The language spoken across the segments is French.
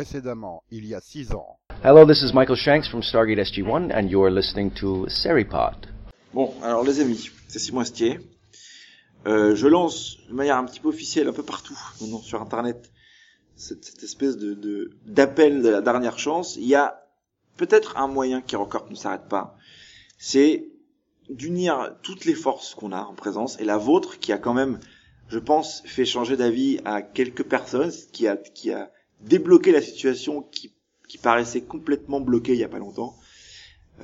Précédemment, il y a six ans. Hello, this is Michael Shanks from Stargate SG-1, and you're listening to Seripod. Bon, alors les amis, c'est Simon Astier. Euh, je lance de manière un petit peu officielle un peu partout maintenant sur Internet cette, cette espèce de de- d'appel de, la dernière chance. Il y a peut-être un moyen qui encore ne s'arrête pas. C'est d'unir toutes les forces qu'on a en présence et la vôtre qui a quand même, je pense, fait changer d'avis à quelques personnes, qui a qui a débloqué la situation qui qui paraissait complètement bloquée il y a pas longtemps.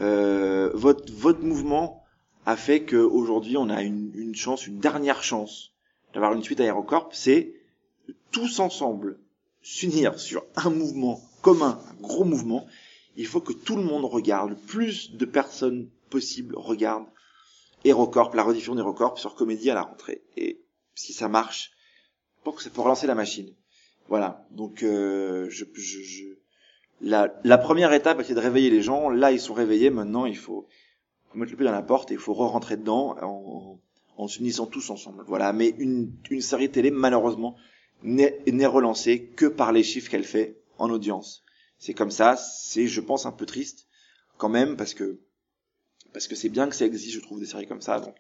Euh, votre votre mouvement a fait qu'aujourd'hui on a une, une chance, une dernière chance d'avoir une suite aérocorp, c'est tous ensemble s'unir sur un mouvement commun, un gros mouvement. Il faut que tout le monde regarde, le plus de personnes possible regardent Aerocorp, la rediffusion d'Aerocorp sur Comédie à la rentrée. Et si ça marche, je pense que ça peut relancer la machine. Voilà. Donc euh, je, je, je... La, la première étape, c'est de réveiller les gens. Là, ils sont réveillés. Maintenant, il faut faut mettre le pied dans la porte et il faut re-rentrer dedans en, en s'unissant tous ensemble. Voilà. Mais une, une série télé, malheureusement, n'est relancée que par les chiffres qu'elle fait en audience. C'est comme ça. C'est, je pense, un peu triste quand même parce que parce que c'est bien que ça existe, je trouve, des séries comme ça. Donc,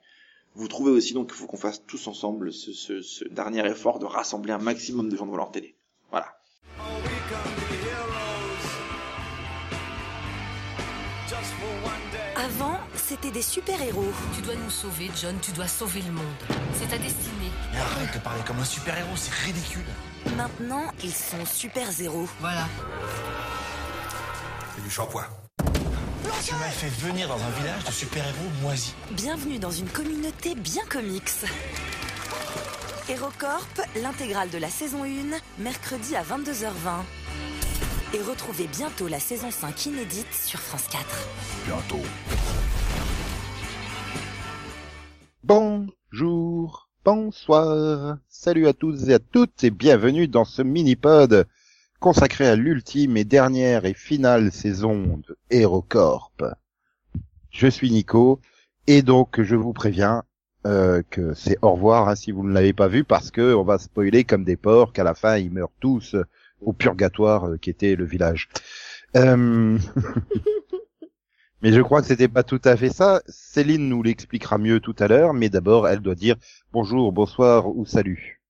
vous trouvez aussi donc qu'il faut qu'on fasse tous ensemble ce, ce, ce dernier effort de rassembler un maximum de gens devant leur télé. Voilà. Avant, c'était des super-héros. Tu dois nous sauver, John, tu dois sauver le monde. C'est ta destinée. Mais arrête de parler comme un super-héros, c'est ridicule. Maintenant, ils sont super-zéros. Voilà. C'est du shampoing. Tu m'as fait venir dans un village de super-héros moisis. Bienvenue dans une communauté bien comics. HeroCorp, l'intégrale de la saison 1, mercredi à 22h20. Et retrouvez bientôt la saison 5 inédite sur France 4. Bientôt. Bonjour, bonsoir, salut à tous et à toutes et bienvenue dans ce mini-pod consacré à l'ultime et dernière et finale saison de HeroCorp. Je suis Nico et donc je vous préviens euh, que c'est au revoir hein, si vous ne l'avez pas vu parce que on va spoiler comme des porcs qu'à la fin ils meurent tous au purgatoire euh, qui était le village. Euh, Mais je crois que c'était pas tout à fait ça. Céline nous l'expliquera mieux tout à l'heure, mais d'abord elle doit dire bonjour, bonsoir ou salut.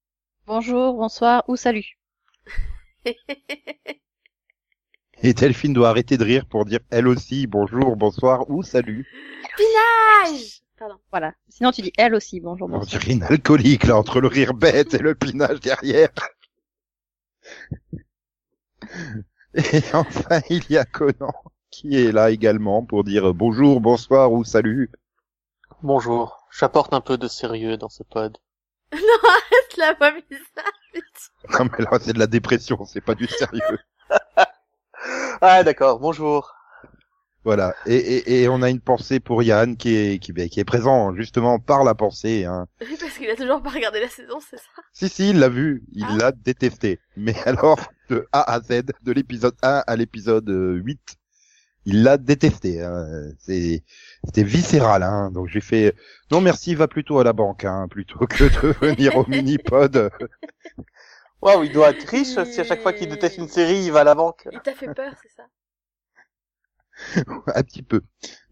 Bonjour, bonsoir ou salut. Et Delphine doit arrêter de rire pour dire elle aussi bonjour, bonsoir ou salut. Pinage Pardon. Voilà. Sinon tu dis elle aussi, bonjour, On dirait une alcoolique là entre le rire bête et le pinage derrière. Et enfin il y a Conan qui est là également pour dire bonjour, bonsoir ou salut. Bonjour, j'apporte un peu de sérieux dans ce pod. non, arrête la voix bizarre. Non mais là c'est de la dépression, c'est pas du sérieux. Ah d'accord, bonjour. Voilà. Et, et, et on a une pensée pour Yann qui est, qui, qui est présent justement par la pensée. Hein. Oui, parce qu'il a toujours pas regardé la saison, c'est ça? Si, si, il l'a vu. Il Ah. l'a détesté. Mais alors, de A à Z, de l'épisode 1 à l'épisode euh, 8, il l'a détesté. Hein. C'est, c'était viscéral. Hein. Donc j'ai fait, non merci, va plutôt à la banque, hein, plutôt que de venir au mini-pod. Waouh, il doit être riche si à chaque fois qu'il déteste une série, il va à la banque. Il t'a fait peur, c'est ça? un petit peu.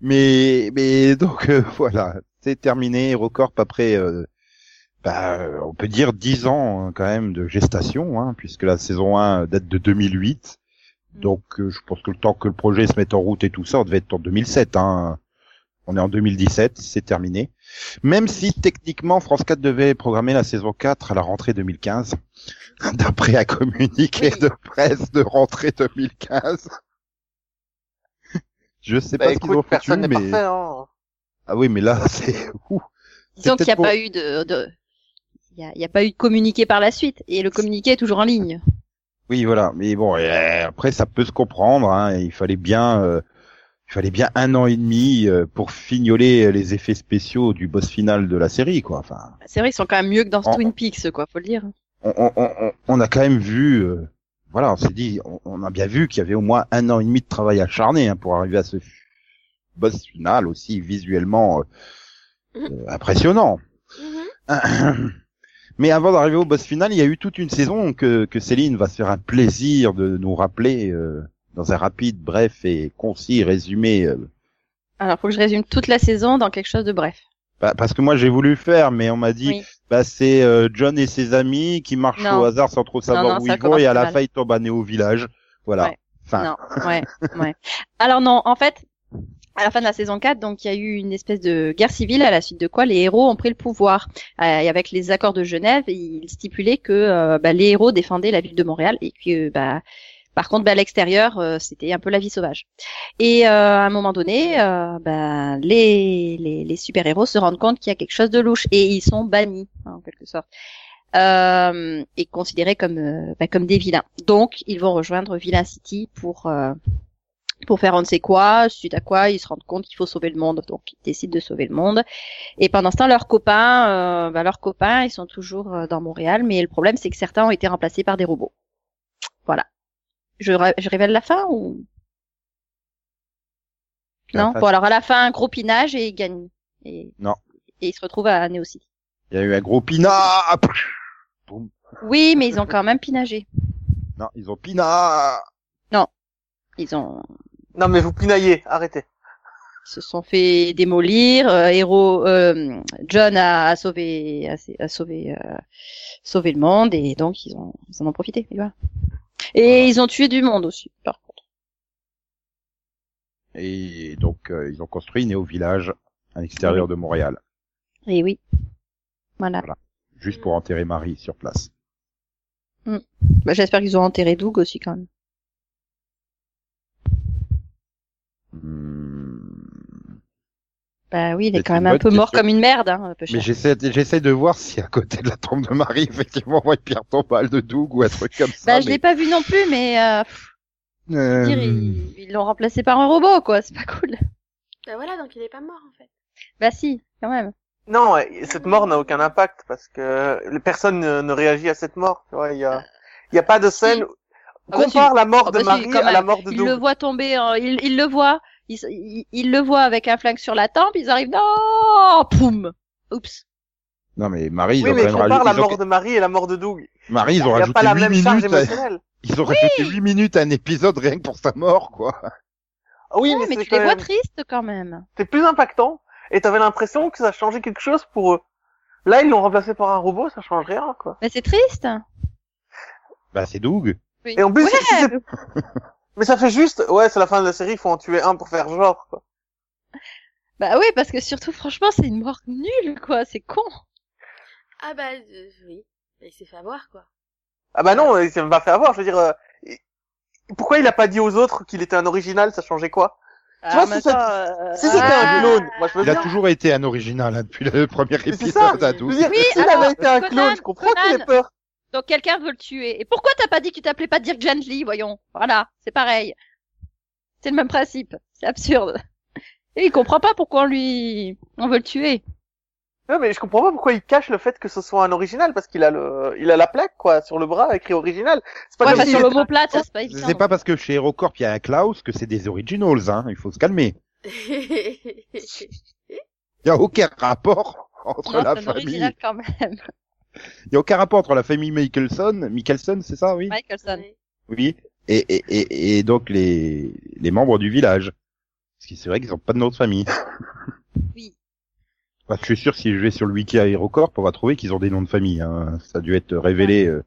Mais, mais donc euh, voilà, c'est terminé. Hérocorp après, euh, bah, euh, on peut dire 10 ans hein, quand même de gestation, hein, puisque la saison 1 date de 2008. Donc euh, je pense que le temps que le projet se mette en route et tout ça, on devait être en 2007. Hein. On est en 2017, c'est terminé. Même si techniquement France 4 devait programmer la saison 4 à la rentrée 2015, d'après un communiqué Oui. de presse de rentrée 2015. Je sais Bah pas ce qu'ils ont personne foutu, mais parfait, hein. ah oui, mais là c'est. Disons qu'il n'y a pour- pas eu de... de... Il y a, y a pas eu de communiqué par la suite, et le communiqué est toujours en ligne. Oui, voilà. Mais bon, euh, après ça peut se comprendre. Hein. Il fallait bien, euh, il fallait bien un an et demi euh, pour fignoler les effets spéciaux du boss final de la série, quoi. Enfin, C'est vrai, ils sont quand même mieux que dans Twin Peaks, quoi, faut le dire. on, on, on, on a quand même vu, euh, voilà, on s'est dit, on, on a bien vu qu'il y avait au moins un an et demi de travail acharné hein, pour arriver à ce boss final aussi visuellement euh, euh, impressionnant. Mais avant d'arriver au boss final, il y a eu toute une saison que, que Céline va se faire un plaisir de nous rappeler euh, dans un rapide, bref et concis résumé. euh, Alors, faut que je résume toute la saison dans quelque chose de bref. Bah, parce que moi j'ai voulu le faire, mais on m'a dit Oui. bah c'est euh, John et ses amis qui marchent Non. au hasard sans trop savoir non, où ils vont et à la fin ils tombent à Néo Village. Voilà. Ouais. Enfin, Non, ouais, ouais. Alors non, en fait, à la fin de la saison 4, donc il y a eu une espèce de guerre civile à la suite de quoi les héros ont pris le pouvoir. Euh, et avec les accords de Genève, ils stipulaient que euh, bah, les héros défendaient la ville de Montréal et que bah par contre, bah, à l'extérieur, euh, c'était un peu la vie sauvage. Et euh, à un moment donné, euh, bah, les, les, les super-héros se rendent compte qu'il y a quelque chose de louche et ils sont bannis, hein, en quelque sorte, euh, et considérés comme, bah, comme des vilains. Donc, ils vont rejoindre Villain City pour euh, pour faire on ne sait quoi, suite à quoi ils se rendent compte qu'il faut sauver le monde, donc ils décident de sauver le monde. Et pendant ce temps, leurs copains, leurs copains, ils sont toujours dans Montréal, mais le problème c'est que certains ont été remplacés par des robots. Voilà. Je, ré- je révèle la fin ou? La non? Bon alors à la fin, gros pinage et ils gagnent. Et... Non. Et ils se retrouvent à Neo City. il y a eu un gros pina. Oui, mais ils ont quand même pinagé. Non, ils ont pina. Ils ont Non, mais vous pinaillez, arrêtez. Ils se sont fait démolir. euh, héros, euh, John a, a sauvé, a, a sauvé, euh, sauvé le monde et donc ils ont, ils en ont profité. Voilà. Et ils ont tué du monde aussi, par contre. Et donc euh, ils ont construit Néo Village à l'extérieur de Montréal, Et oui, voilà. Voilà. juste pour enterrer Marie sur place. Bah, J'espère qu'ils ont enterré Doug aussi quand même. Hmm. Bah oui, il est quand même un peu mort question. comme une merde, hein, un peu Mais j'essaie, j'essaie de voir si à côté de la tombe de Marie, effectivement, on voit une pierre tombale de Doug ou un truc comme ça. Bah je l'ai pas vu non plus, mais euh, pff, mais, euh, dire, ils ils l'ont remplacé par un robot, quoi. C'est pas cool. Bah voilà, donc il est pas mort en fait. Bah si, quand même. Non, cette mort n'a aucun impact parce que les personnes ne, réagit à cette mort. Tu vois, il y a, il y a pas de scène. Ah bah Compare la mort Ah de bah si, Marie à la mort de Il Doug. le voit tomber, en- il, il le voit, il, s- il, il le voit avec un flingue sur la tempe, ils arrivent, non, poum, oups. Non mais Marie, ils Oui, ont mais quand même la rajouté, ils ont- mort de Marie et la mort de Doug. Marie, ils ont rajouté pas la 8 même charge minutes, à... ils ont rajouté 8 minutes à un épisode rien que pour sa mort, quoi. Ah Oui, Ouais, mais, tu les vois même, tristes quand même. c'est plus impactant. Et t'avais l'impression que ça changeait quelque chose pour eux. Là, ils l'ont remplacé par un robot, ça change rien, quoi. Mais c'est triste. Bah c'est Doug. Oui. Et en plus, Ouais, si c'est- mais ça fait juste, ouais, c'est la fin de la série, il faut en tuer un pour faire genre, quoi. Bah oui, parce que surtout, franchement, c'est une mort nulle, quoi. C'est con. Ah bah euh, oui, il s'est fait avoir quoi. Ah bah non, il s'est même pas fait avoir, je veux dire, euh, pourquoi il a pas dit aux autres qu'il était un original, ça changeait quoi? Ah, vois, si ça- euh, Si c'était ah. un clone, moi je veux Il a toujours été un original hein, depuis le premier Mais c'est ça, épisode à je Doug. veux dire, Oui, s'il alors, avait été un Conan, clone, je comprends qu'il ait peur. Donc quelqu'un veut le tuer. Et pourquoi t'as pas dit que tu t'appelais pas Dirk Gently, voyons? Voilà, c'est pareil. C'est le même principe. C'est absurde. Et il comprend pas pourquoi on lui, on veut le tuer. Non, mais je comprends pas pourquoi il cache le fait que ce soit un original, parce qu'il a le, il a la plaque, quoi, sur le bras, écrit original. C'est pas Ouais, bah était- l'homoplate, ça c'est pas évident. C'est pas parce que chez HeroCorp il y a un Klaus que c'est des originals, hein. Il faut se calmer. Il y a aucun rapport entre Non, la famille. original quand même. Il y a aucun rapport entre la famille Michelson, Michelson, c'est ça, oui? Michelson. Oui. Et, et, et, et donc les, les membres du village. Parce que c'est vrai qu'ils ont pas de nom de famille. Oui. Bah, je suis sûr si je vais sur le wiki HeroCorp, on va trouver qu'ils ont des noms de famille. Hein. Ça a dû être révélé euh,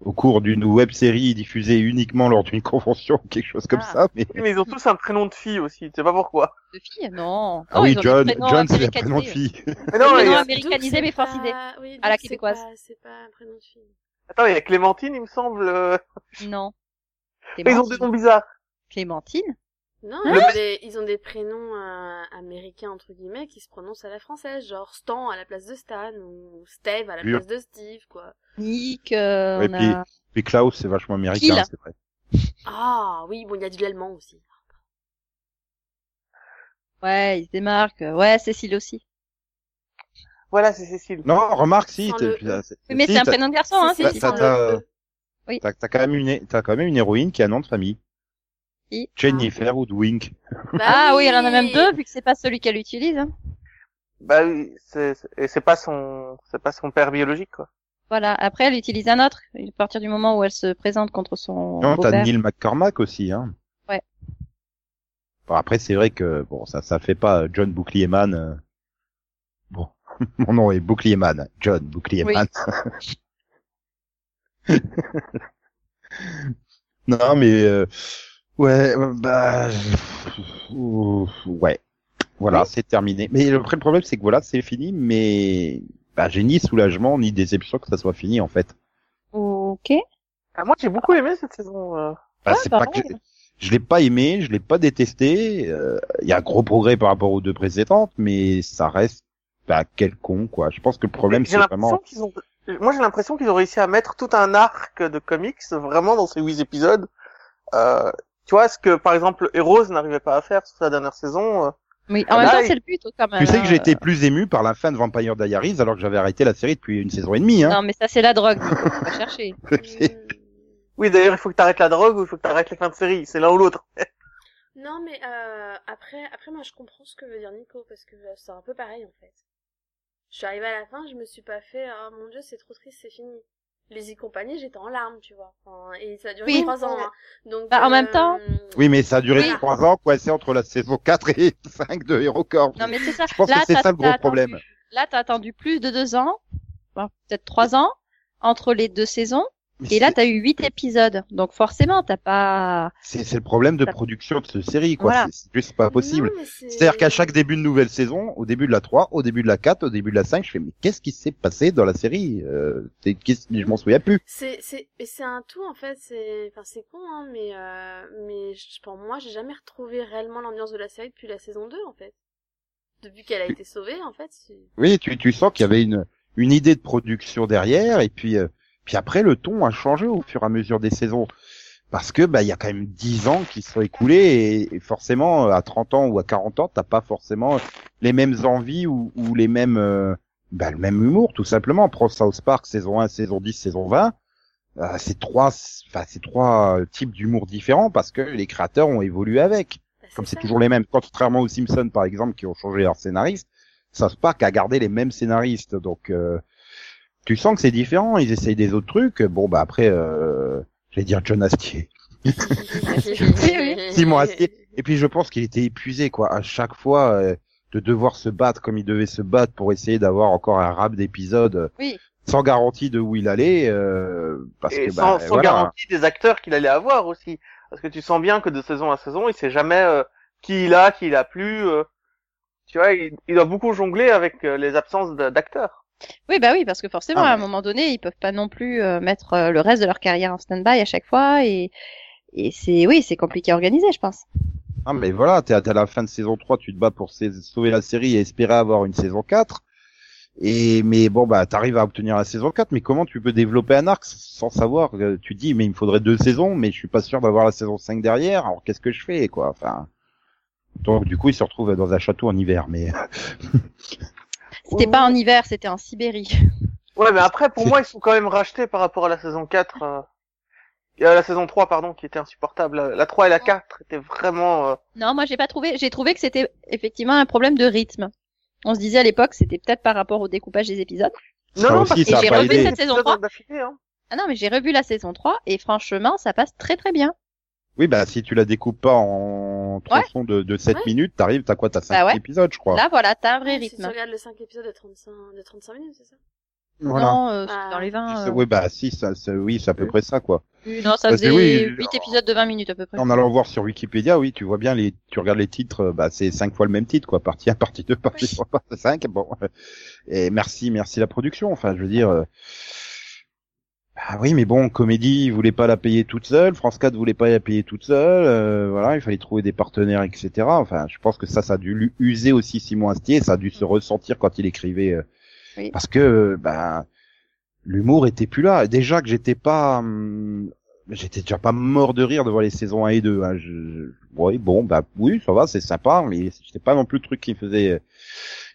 au cours d'une web série diffusée uniquement lors d'une convention ou quelque chose comme Ah. ça. Mais Oui, mais ils ont tous un prénom de fille aussi, tu sais pas pourquoi. De fille Non. ah oui, John, John c'est un prénom de fille. Mais non, y non, américanisé, mais c'est pas- forcisé. oui, À la donc c'est québécoise. pas- C'est pas un prénom de fille. attends, il y a Clémentine, il me semble. euh, Non. Ils ont des noms bizarres. Clémentine. Non, Hein ils, ont des, ils ont des prénoms euh, américains entre guillemets qui se prononcent à la française, genre Stan à la place de Stan ou Steve à la Oui. place de Steve, quoi. Nick, euh, Ouais, on puis- a... Puis Klaus c'est vachement américain, c'est vrai. Ah oui, bon, il y a du allemand aussi. Ouais, il se démarque. Ouais, Cécile aussi. Voilà, c'est Cécile. Non, remarque si. Le E. Oui, mais si, c'est un prénom de garçon, hein, Cécile. t'as- E. Oui. Quand même une, t'as quand même une héroïne qui a un nom de famille. Qui Jennifer Woodwink. Bah Ah oui, elle en a même deux, vu que c'est pas celui qu'elle utilise. Hein. Bah oui, c'est, c'est- et c'est pas son, c'est pas son père biologique, quoi. Voilà. Après, elle utilise un autre. À partir du moment où elle se présente contre son Non, t'as. Neil McCormack aussi, hein. Ouais. Bon, après, c'est vrai que, bon, ça, ça fait pas John Bouclierman, euh, Bon. Mon nom est Bouclierman. John Bouclierman. non, mais, euh, ouais, euh, bah, euh, ouais. Voilà, c'est terminé. Mais le vrai problème, c'est que voilà, c'est fini, mais, bah, j'ai ni soulagement, ni déception que ça soit fini, en fait. Ok. Ah, moi, j'ai beaucoup aimé cette saison. euh. Bah, c'est pas pareil. que je l'ai pas aimé, je l'ai pas détesté. Il y a un gros progrès par rapport aux deux précédentes, mais ça reste bah, quel con quoi. Je pense que le problème J'ai c'est l'impression vraiment. qu'ils ont. Moi, j'ai l'impression qu'ils ont réussi à mettre tout un arc de comics vraiment dans ces huit épisodes. Euh, tu vois, ce que par exemple Heroes n'arrivait pas à faire sur sa dernière saison. euh, Oui. En Là, même temps, c'est le but quand même. Tu sais que hein. j'ai été plus ému par la fin de Vampire Diaries alors que j'avais arrêté la série depuis une saison et demie. Hein. Non, mais ça c'est la drogue. Faut pas chercher. Oui, d'ailleurs, il faut que t'arrêtes la drogue ou il faut que t'arrêtes les fins de série. C'est l'un ou l'autre. Non, mais euh, après, après, moi, je comprends ce que veut dire Nico, parce que euh, c'est un peu pareil, en fait. Je suis arrivée à la fin, je me suis pas fait, oh mon dieu, c'est trop triste, c'est fini. Les y compagnies, j'étais en larmes, tu vois. Enfin, et ça a duré Oui. trois ans. hein. Donc, Bah, en euh, même temps- Oui, mais ça a duré Oui. trois ans, quoi. C'est entre la saison 4 et 5 de HeroCorp. Non, mais c'est ça. Je pense Là, que c'est ça le gros problème. attendu- Là, t'as attendu plus de deux ans, bon, peut-être trois ans, entre les deux saisons. Mais Et là, t'as eu huit épisodes. Donc forcément, t'as pas. c'est c'est le problème de production de cette série, quoi. Voilà. C'est- juste pas possible. C'est-à-dire qu'à chaque début de nouvelle saison, au début de la 3, au début de la 4, au début de la 5, je fais mais qu'est-ce qui s'est passé dans la série euh, Je m'en souviens plus. C'est, c'est, un tout, en fait, c'est, enfin, c'est con, hein, mais, euh, mais je- pour moi, j'ai jamais retrouvé réellement l'ambiance de la série depuis la saison 2, en fait. Depuis qu'elle a été sauvée, en fait. Oui, tu, tu sens qu'il y avait une, une idée de production derrière, et puis, euh, puis après le ton a changé au fur et à mesure des saisons. Parce que bah il y a quand même 10 ans qui se sont écoulés et, et forcément à 30 ans ou à 40 ans t'as pas forcément les mêmes envies ou, ou les mêmes euh, bah, le même humour tout simplement. Prends South Park saison 1, saison 10, saison 20. euh, c'est trois enfin c'est trois types d'humour différents parce que les créateurs ont évolué avec bah, comme c'est toujours les mêmes. Contrairement aux Simpsons, par exemple, qui ont changé leurs scénaristes, South Park a gardé les mêmes scénaristes. Donc, euh, tu sens que c'est différent. Ils essayent des autres trucs. Bon, bah après, euh, j'allais dire John Astier. oui. Simon Astier. Et puis, je pense qu'il était épuisé, quoi. À chaque fois, euh, de devoir se battre comme il devait se battre pour essayer d'avoir encore un rap d'épisodes euh, Oui. sans garantie de où il allait. euh, parce Et que, sans, bah, sans voilà. garantie des acteurs qu'il allait avoir aussi. Parce que tu sens bien que de saison à saison, il sait jamais euh, qui il a, qui il a plus. euh. tu vois, il, il doit beaucoup jongler avec euh, les absences d'acteurs. Oui, bah oui, parce que forcément, Ah, à un moment donné, ils peuvent pas non plus euh, mettre euh, le reste de leur carrière en stand-by à chaque fois, et et c'est oui, c'est compliqué à organiser, je pense. Ah mais voilà, t'es à, à la fin de saison 3, tu te bats pour sa- sauver la série et espérer avoir une saison 4. Et mais bon bah t'arrives à obtenir la saison 4, mais comment tu peux développer un arc sans savoir euh, Tu dis mais il me faudrait deux saisons, mais je suis pas sûr d'avoir la saison 5 derrière. Alors qu'est-ce que je fais quoi Enfin donc du coup il se retrouve dans un château en hiver, mais C'était pas en hiver, c'était en Sibérie. Ouais, mais après, pour moi, ils sont quand même rachetés par rapport à la saison 4. Euh... et à la saison 3, pardon, qui était insupportable. La- La 3 et la 4 étaient vraiment... euh, Non, moi j'ai pas trouvé. J'ai trouvé que c'était effectivement un problème de rythme. On se disait à l'époque, c'était peut-être par rapport au découpage des épisodes. ça aussi parce que j'ai pas revu aidé. cette saison épisodes 3. d'affilée, hein. Ah non, mais j'ai revu la saison 3 et franchement, ça passe très très bien. Oui bah si tu la découpes pas en tronçons de, de 7 Ouais. minutes, t'arrives, t'as quoi T'as 5 Bah ouais. épisodes je crois. Là, voilà, t'as un vrai Ouais, Si tu rythme. regardes les 5 épisodes de 35, de 35 minutes, c'est ça? Voilà. Non, euh, Ah. dans les 20. euh, Oui bah si, ça, ça- oui c'est à peu près ça quoi. oui, Non, ça Parce faisait oui, 8 épisodes de 20 minutes à peu près. En allant voir sur Wikipédia, oui, tu vois bien les, tu regardes les titres, euh, bah c'est cinq fois le même titre, quoi. Partie 1, partie 2, partie 3, partie 5, bon. Et merci, merci la production. Enfin, je veux dire, euh, ah oui, mais bon, comédie, ils voulaient pas la payer toute seule, France 4 voulait pas la payer toute seule, euh, voilà, il fallait trouver des partenaires, etc. Enfin, je pense que ça, ça a dû lui user aussi Simon Astier, ça a dû se ressentir quand il écrivait, euh, Oui. parce que, bah, l'humour était plus là. Déjà que j'étais pas, hum, j'étais déjà pas mort de rire devant les saisons 1 et 2. Hein. Je, bon, bah oui, ça va, c'est sympa, mais j'étais pas non plus le truc qui faisait. euh,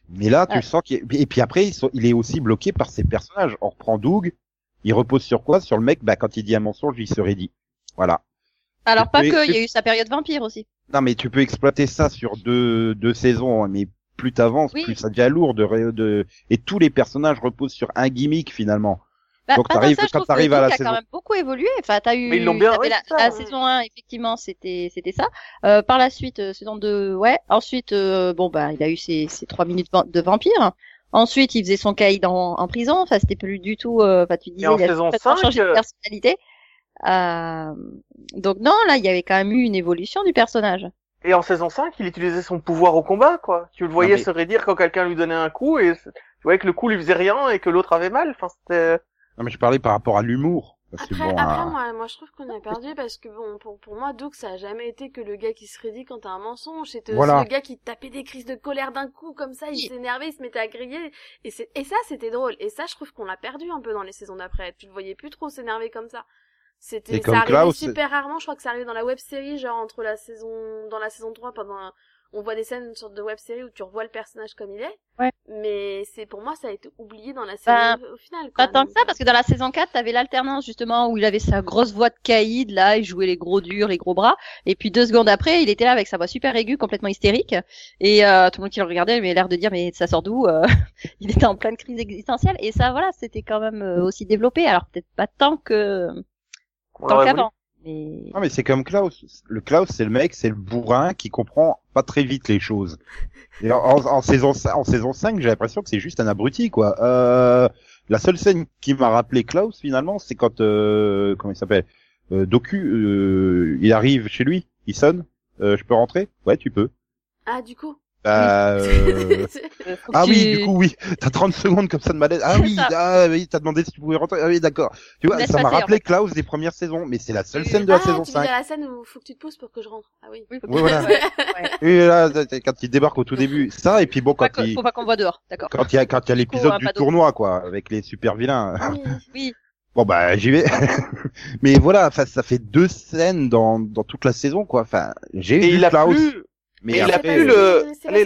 Mais là, tu sens qu'il et puis après, il est aussi bloqué par ses personnages. On reprend Doug, il repose sur quoi? Sur le mec, bah quand il dit un mensonge, il se rédit. Voilà. Alors pas que, il y a eu sa période vampire aussi. Non, mais tu peux exploiter ça sur deux, deux saisons, hein, mais plus t'avances, Oui. plus ça devient lourd de, de, et tous les personnages reposent sur un gimmick finalement. Bah, Donc, t'arrives- quand t'arrives à la truc a saison- quand même beaucoup évolué. Enfin, t'as eu. Mais ils l'ont bien- la, ça, la ouais. saison 1, effectivement, c'était c'était ça. Euh, par la suite, euh, saison 2, ouais. Ensuite, euh, bon bah, il a eu ses ses trois minutes van- de vampire. Ensuite, il faisait son caïd en, en prison. Enfin, c'était plus du tout. euh, Enfin, tu disais, en il a saison complètement 5, changé de euh, personnalité. Euh, donc non, là, il y avait quand même eu une évolution du personnage. Et en saison 5, il utilisait son pouvoir au combat, quoi. Tu le voyais mais- se raidir quand quelqu'un lui donnait un coup et tu voyais que le coup lui faisait rien et que l'autre avait mal. Enfin, c'était... Non, mais je parlais par rapport à l'humour. Après, bon, après euh, moi, moi, je trouve qu'on a perdu parce que bon, pour, pour moi, Doug, ça a jamais été que le gars qui se raidit quand t'as un mensonge. C'était aussi Voilà. le gars qui tapait des crises de colère d'un coup, comme ça, il s'énervait, il se mettait à griller. Et, c'est, et ça, c'était drôle. Et ça, je trouve qu'on l'a perdu un peu dans les saisons d'après. Tu le voyais plus trop s'énerver comme ça. C'était, ça arrivait Klaus, super rarement. Je crois que ça arrivait dans la web série, genre entre la saison, dans la saison 3, pendant un- on voit des scènes, une sorte de web série où tu revois le personnage comme il est. Ouais. Mais c'est, pour moi, ça a été oublié dans la Bah, série au final. Pas quoi. tant que ça, parce que dans la saison 4, t'avais l'alternance justement où il avait sa grosse voix de caïd, là, il jouait les gros durs, les gros bras, et puis deux secondes après, il était là avec sa voix super aiguë, complètement hystérique, et euh, tout le monde qui le regardait avait l'air de dire mais ça sort d'où Euh, Il était en pleine crise existentielle, et ça, voilà, c'était quand même euh, aussi développé, alors peut-être pas tant que tant qu'avant, mais Non mais c'est comme Klaus. Le Klaus c'est le mec, c'est le bourrin qui comprend pas très vite les choses. Et en, en- en saison en saison 5, j'ai l'impression que c'est juste un abruti quoi. Euh, la seule scène qui m'a rappelé Klaus finalement, c'est quand euh, comment il s'appelle euh, Doku, euh, il arrive chez lui, il sonne. Euh, je peux rentrer? Ouais, tu peux. Ah, du coup. Bah, euh, euh, Ah oui, du coup, oui. T'as 30 secondes comme ça de malaise. Ah oui, ah oui, t'as demandé si tu pouvais rentrer. Ah oui, d'accord. Tu vois, ça m'a en rappelé fait. Klaus des premières saisons, mais c'est la seule scène de la ah, saison tu veux 5. dire la scène où faut que tu te pousses pour que je rentre. Ah oui. Oui, Oui, voilà. Ouais. Et là, quand il débarque au tout début, ça, et puis bon, quand il, faut pas qu'on voit dehors, d'accord. quand il y a, quand il y a l'épisode du tournoi, quoi, avec les super vilains. Oui. Oui, Bon, bah, j'y vais. mais voilà, enfin, ça fait deux scènes dans, dans toute la saison, quoi. Enfin, j'ai vu il a Klaus. plus, mais il a plus euh, le- allez,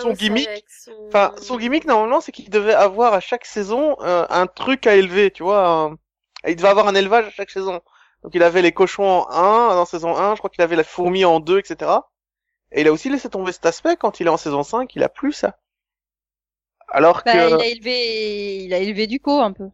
son gimmick. son- Enfin, son gimmick normalement, c'est qu'il devait avoir à chaque saison euh, un truc à élever, tu vois. un- Il devait avoir un élevage à chaque saison. Donc il avait les cochons en 1 dans saison 1, je crois qu'il avait la fourmi en 2, etc. Et il a aussi laissé tomber cet aspect quand il est en saison 5, il a plus ça. Alors bah, que il a élevé, il a élevé du co un peu.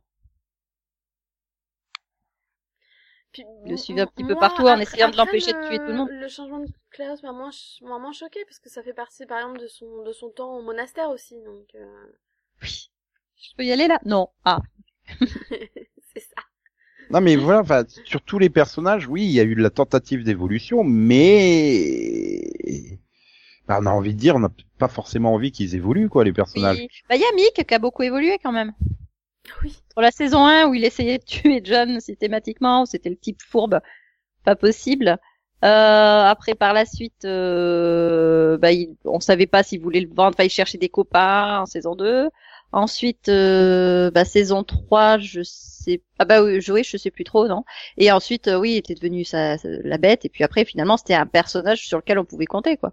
Puis, Il le suivait un petit peu partout en après- essayant de l'empêcher de tuer tout le monde. Le changement de Klaus m'a moins, ch- m'a moins choqué parce que ça fait partie, par exemple, de son, de son temps au monastère aussi, donc, euh, Oui. Je peux y aller là? Non. Ah. c'est ça. Non mais voilà, enfin, sur tous les personnages, oui, il y a eu de la tentative d'évolution, mais bah, on a envie de dire, on n'a pas forcément envie qu'ils évoluent, quoi, les personnages. Oui. Bah, il y a Mick qui a beaucoup évolué quand même. Oui. Sur la saison 1 où il essayait de tuer John systématiquement, où c'était le type fourbe, pas possible. Euh, après, par la suite, euh, bah, il, on savait pas s'il voulait le vendre, enfin, il cherchait des copains en saison 2. Ensuite, euh, bah, saison 3, je sais, ah bah oui, oui, je sais plus trop, non. Et ensuite, euh, oui, il était devenu sa, sa- la bête, et puis après, finalement, c'était un personnage sur lequel on pouvait compter, quoi.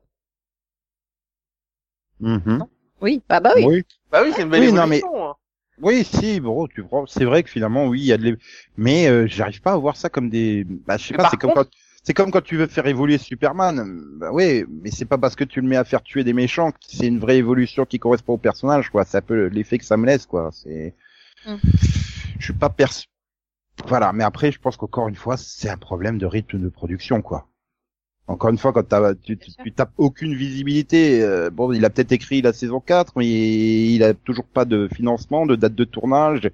Mhm. Oui, bah, bah oui. oui. bah oui, c'est une belle Oui, non, hein. Oui, si, bon, tu vois, c'est vrai que finalement, oui, il y a de l'é- mais euh, j'arrive pas à voir ça comme des, bah, je sais Mais pas, c'est comme quand, c'est comme quand tu veux faire évoluer Superman, bah oui, mais c'est pas parce que tu le mets à faire tuer des méchants que c'est une vraie évolution qui correspond au personnage, quoi. C'est un peu l'effet que ça me laisse, quoi. C'est, Mm. je suis pas perçu. Voilà, mais après, je pense qu'encore une fois, c'est un problème de rythme de production, quoi. Encore une fois, quand tu, tu, tapes aucune visibilité, euh, bon, il a peut-être écrit la saison 4, mais il a toujours pas de financement, de date de tournage.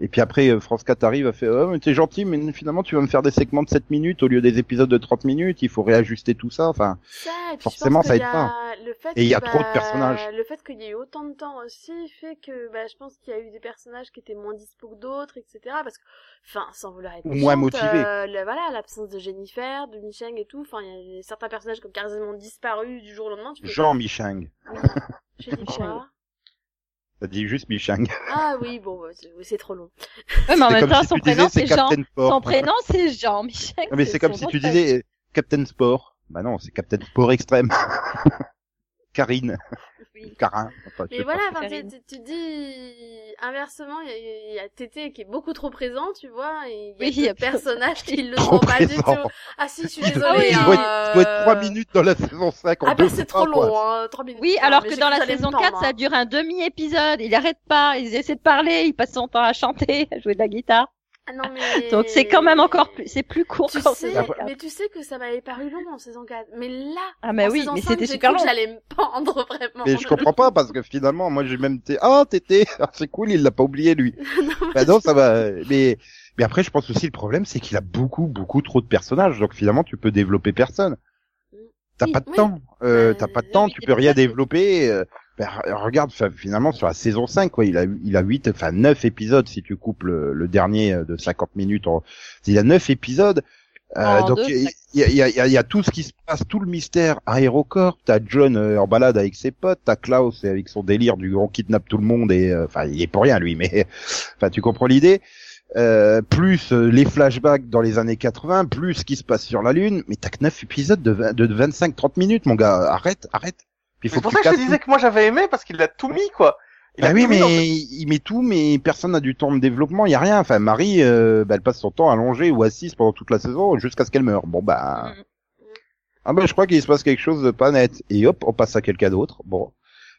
Et puis après, euh, France 4 arrive à faire, oh, mais t'es gentil, mais finalement, tu vas me faire des segments de 7 minutes au lieu des épisodes de 30 minutes, il faut réajuster tout ça, enfin. Ça, Forcément, ça aide y pas. a Le fait Et il y a trop de bah, personnages. Le fait qu'il y ait eu autant de temps aussi fait que bah, je pense qu'il y a eu des personnages qui étaient moins dispo que d'autres, etc. Parce que, enfin, sans vouloir être Ou moins motivés. euh, le- voilà, l'absence de Jennifer, de Micheng et tout. Enfin, il y a certains personnages qui ont quasiment disparu du jour au lendemain. Tu Jean Michang. Oui, J'ai dit quoi T'as dit juste Michang. Ah oui, bon, bah, c'est trop long. Ouais, mais en C'est même comme temps, si son tu disais, prénom, c'est Jean. Captain Sport. Son prénom, c'est Jean Michel. Non, mais c'est comme si tu disais euh, Captain Sport. Bah non, c'est Captain Sport Extrême. Karine. Oui. Carin. Enfin, je Mais voilà, enfin, tu, Karine. tu, tu dis inversement, il y, a- il y a Tété qui est beaucoup trop présent, tu vois, et il y a Oui, il y a d'autres personnages qui le sont pas du tout. Ah si, je suis Il désolée. doit, il hein, doit être, doit être trois euh, minutes dans la saison 5 en Ah bah c'est trop quoi. long, hein, 3 minutes. Oui, Ah, alors que dans la saison me 4, pendre, ça hein. dure un demi-épisode. Il arrête pas, il essaie de parler, il passe son temps à chanter, à jouer de la guitare. Ah non mais... Donc c'est quand même encore plus, c'est plus court Tu qu'en sais, saison 4. mais tu sais que ça m'avait paru long en saison 4. Mais là, Ah mais en oui, saison mais 5, c'était super long. que j'allais me pendre vraiment. Mais je comprends pas parce que finalement, moi j'ai même été ah tété, Ah, c'est cool, il l'a pas oublié lui. bah non, ça va. Mais mais après, je pense aussi le problème, c'est qu'il a beaucoup beaucoup trop de personnages, donc finalement tu peux développer personne. T'as Oui, pas de oui. temps, euh, Euh, t'as pas de temps, oui, tu peux rien développer. euh, ben, regarde, finalement sur la saison 5, quoi, il a il a 8 enfin 9 épisodes si tu coupes le, le dernier euh, de 50 minutes. En... Il a 9 épisodes. Euh, donc il y y, y, y a tout ce qui se passe, tout le mystère Aérocorp. T'as John euh, en balade avec ses potes, t'as Klaus avec son délire du on kidnappe tout le monde et euh, enfin il est pour rien lui, mais enfin tu comprends l'idée. Euh, plus euh, les flashbacks dans les années 80, plus ce qui se passe sur la Lune, mais t'as que 9 épisodes de, vingt- de 25-30 minutes, mon gars. Arrête, arrête. C'est pour ça que je te disais que moi j'avais aimé parce qu'il a tout mis quoi. Il bah a oui, dans- mais il met tout, mais personne n'a du temps de développement, il y a rien. Enfin, Marie, euh, bah, elle passe son temps allongée ou assise pendant toute la saison jusqu'à ce qu'elle meure. Bon, bah... Mm. Ah bah, je crois qu'il se passe quelque chose de pas net. Et hop, on passe à quelqu'un d'autre. Bon.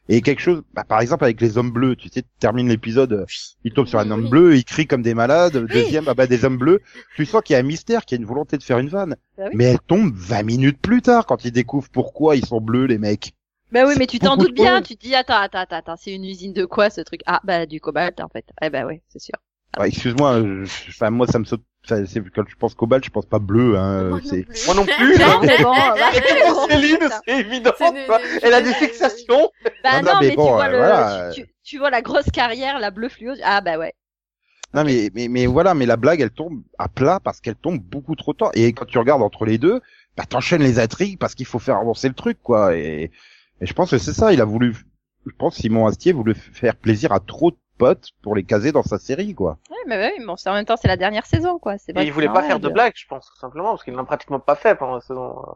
Et quelque chose, bah, par exemple, avec les hommes bleus, tu sais, tu termines l'épisode, il tombe sur un homme Oui. bleu, il crie comme des malades, deuxième, ah bah, des hommes bleus. Tu sens qu'il y a un mystère, qu'il y a une volonté de faire une vanne. Bah oui. Mais elle tombe 20 minutes plus tard quand ils découvrent pourquoi ils sont bleus, les mecs. Bah oui, mais tu t'en doutes bien, tu te dis attends, attends, attends, attends, c'est une usine de quoi ce truc? Ah bah du cobalt en fait. Eh bah ouais, c'est sûr. Ouais, excuse-moi, je- enfin, moi, ça me saute, enfin, c'est, quand je pense cobalt, je pense pas bleu, hein, Moi non c'est, plus. Moi non plus. Non, hein. mais bon, bah, bon, Céline, c'est évident. Quoi. Elle a des fixations. Bah Non, mais mais, bon, tu vois euh, le, voilà. tu, tu, tu vois la grosse carrière, la bleu fluo. Ah bah ouais. Non mais, mais mais voilà, mais la blague elle tombe à plat parce qu'elle tombe beaucoup trop tard. Et quand tu regardes entre les deux, bah t'enchaînes les intrigues parce qu'il faut faire avancer le truc quoi. Et, et je pense que c'est ça. Il a voulu, je pense Simon Astier voulait faire plaisir à trop de potes pour les caser dans sa série quoi. Ouais, mais bon, c'est en même temps c'est la dernière saison quoi. C'est il voulait pas faire de blagues, je pense, tout simplement, parce qu'il n'en a pratiquement pas fait pendant la saison. euh.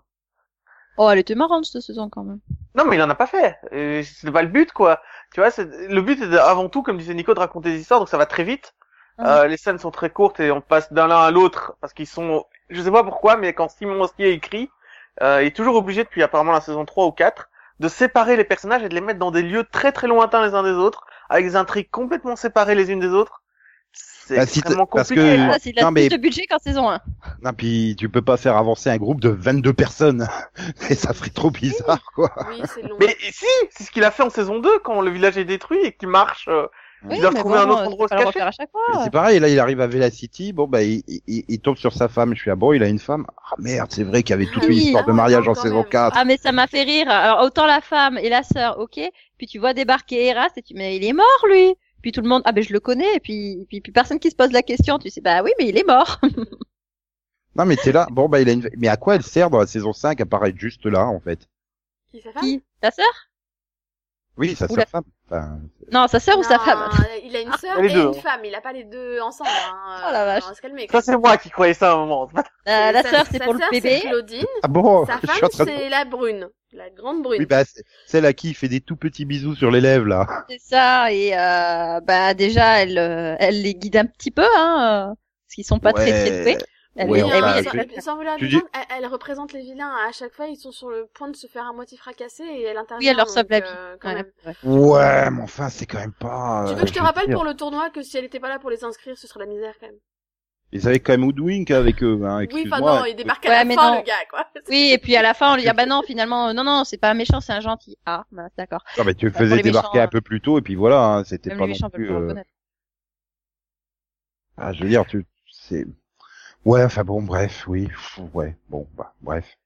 Oh, elle était marrante cette saison quand même. Non, mais il en a pas fait. Et C'est pas le but, quoi. Tu vois, c'est le but est avant tout, comme disait Nico, de raconter des histoires, donc ça va très vite. Mhm. Euh, les scènes sont très courtes et on passe d'un l'un à l'autre parce qu'ils sont, je sais pas pourquoi, mais quand Simon Astier écrit, euh, il est toujours obligé depuis apparemment la saison 3 ou 4 de séparer les personnages et de les mettre dans des lieux très très lointains les uns des autres, avec des intrigues complètement séparées les unes des autres. C'est Bah, si extrêmement t'as- parce compliqué. que-. Ah, c'est il a non, mais- de budget qu'en saison 1. Non puis tu peux pas faire avancer un groupe de 22 personnes. Et ça ferait trop bizarre quoi. Oui, c'est long. Mais si, c'est ce qu'il a fait en saison 2 quand le village est détruit et qu'il marche. euh, Oui, doivent mais trouver bon, un autre endroit se cacher. à c'est pareil, là il arrive à Vela City, bon bah il, il, il tombe sur sa femme, je suis ah bon il a une femme. Ah merde c'est vrai qu'il y avait toute Ah une oui, histoire de ah mariage en saison même. 4. Ah mais ça m'a fait rire. Alors autant la femme et la sœur, ok. Puis tu vois débarquer Eras et tu mais il est mort lui. Puis tout le monde ah ben je le connais et puis puis, puis personne qui se pose la question. Tu sais bah oui mais il est mort. Non mais t'es là, bon bah il a une... Mais à quoi elle sert dans la saison 5 à part être juste là en fait? Qui, sa femme? Qui La sœur? Oui, sa Ou sœur la- femme. Enfin, Non sa sœur ou sa Non, femme Il a une sœur Ah, les et deux, une hein. femme. Il a pas les deux ensemble. Hein. Oh la vache. On va se calmer. Ça c'est moi qui croyais ça à un moment. Euh, La, Sa- sœur c'est pour le sœur, bébé. Claudine. Ah bon Sa femme, de- c'est la brune. La grande brune. Oui, bah, c'est celle à qui il fait des tout petits bisous sur les lèvres, là. C'est ça et euh, bah déjà elle euh, elle les guide un petit peu hein. euh, parce qu'ils sont pas très très doués. Elle Ouais, les- Mais, enfin, euh, tu- oui, sans, sans vouloir tu détendre, elle, elle représente les vilains. À chaque fois, ils sont sur le point de se faire à moitié fracasser et elle intervient. Oui, elle leur sauve la vie. euh, quand Ouais, même. ouais. Mais enfin, c'est quand même pas... Tu veux euh, que je te rappelle dire, pour le tournoi que si elle était pas là pour les inscrire, ce serait la misère quand même. Ils avaient quand même Woodwink avec eux, hein, Oui, enfin non, il débarque à Ouais, la fin, non. le gars, quoi. Oui et puis à la fin on lui dit ah bah non finalement euh, non non c'est pas un méchant c'est un gentil. Ah bah d'accord. Non, mais tu le faisais débarquer méchants, un peu plus tôt, et puis voilà, hein, c'était pas non plus... euh. Ah, je veux dire, tu... c'est... Ouais, enfin bon, bref, oui, ouais, bon, bah, bref.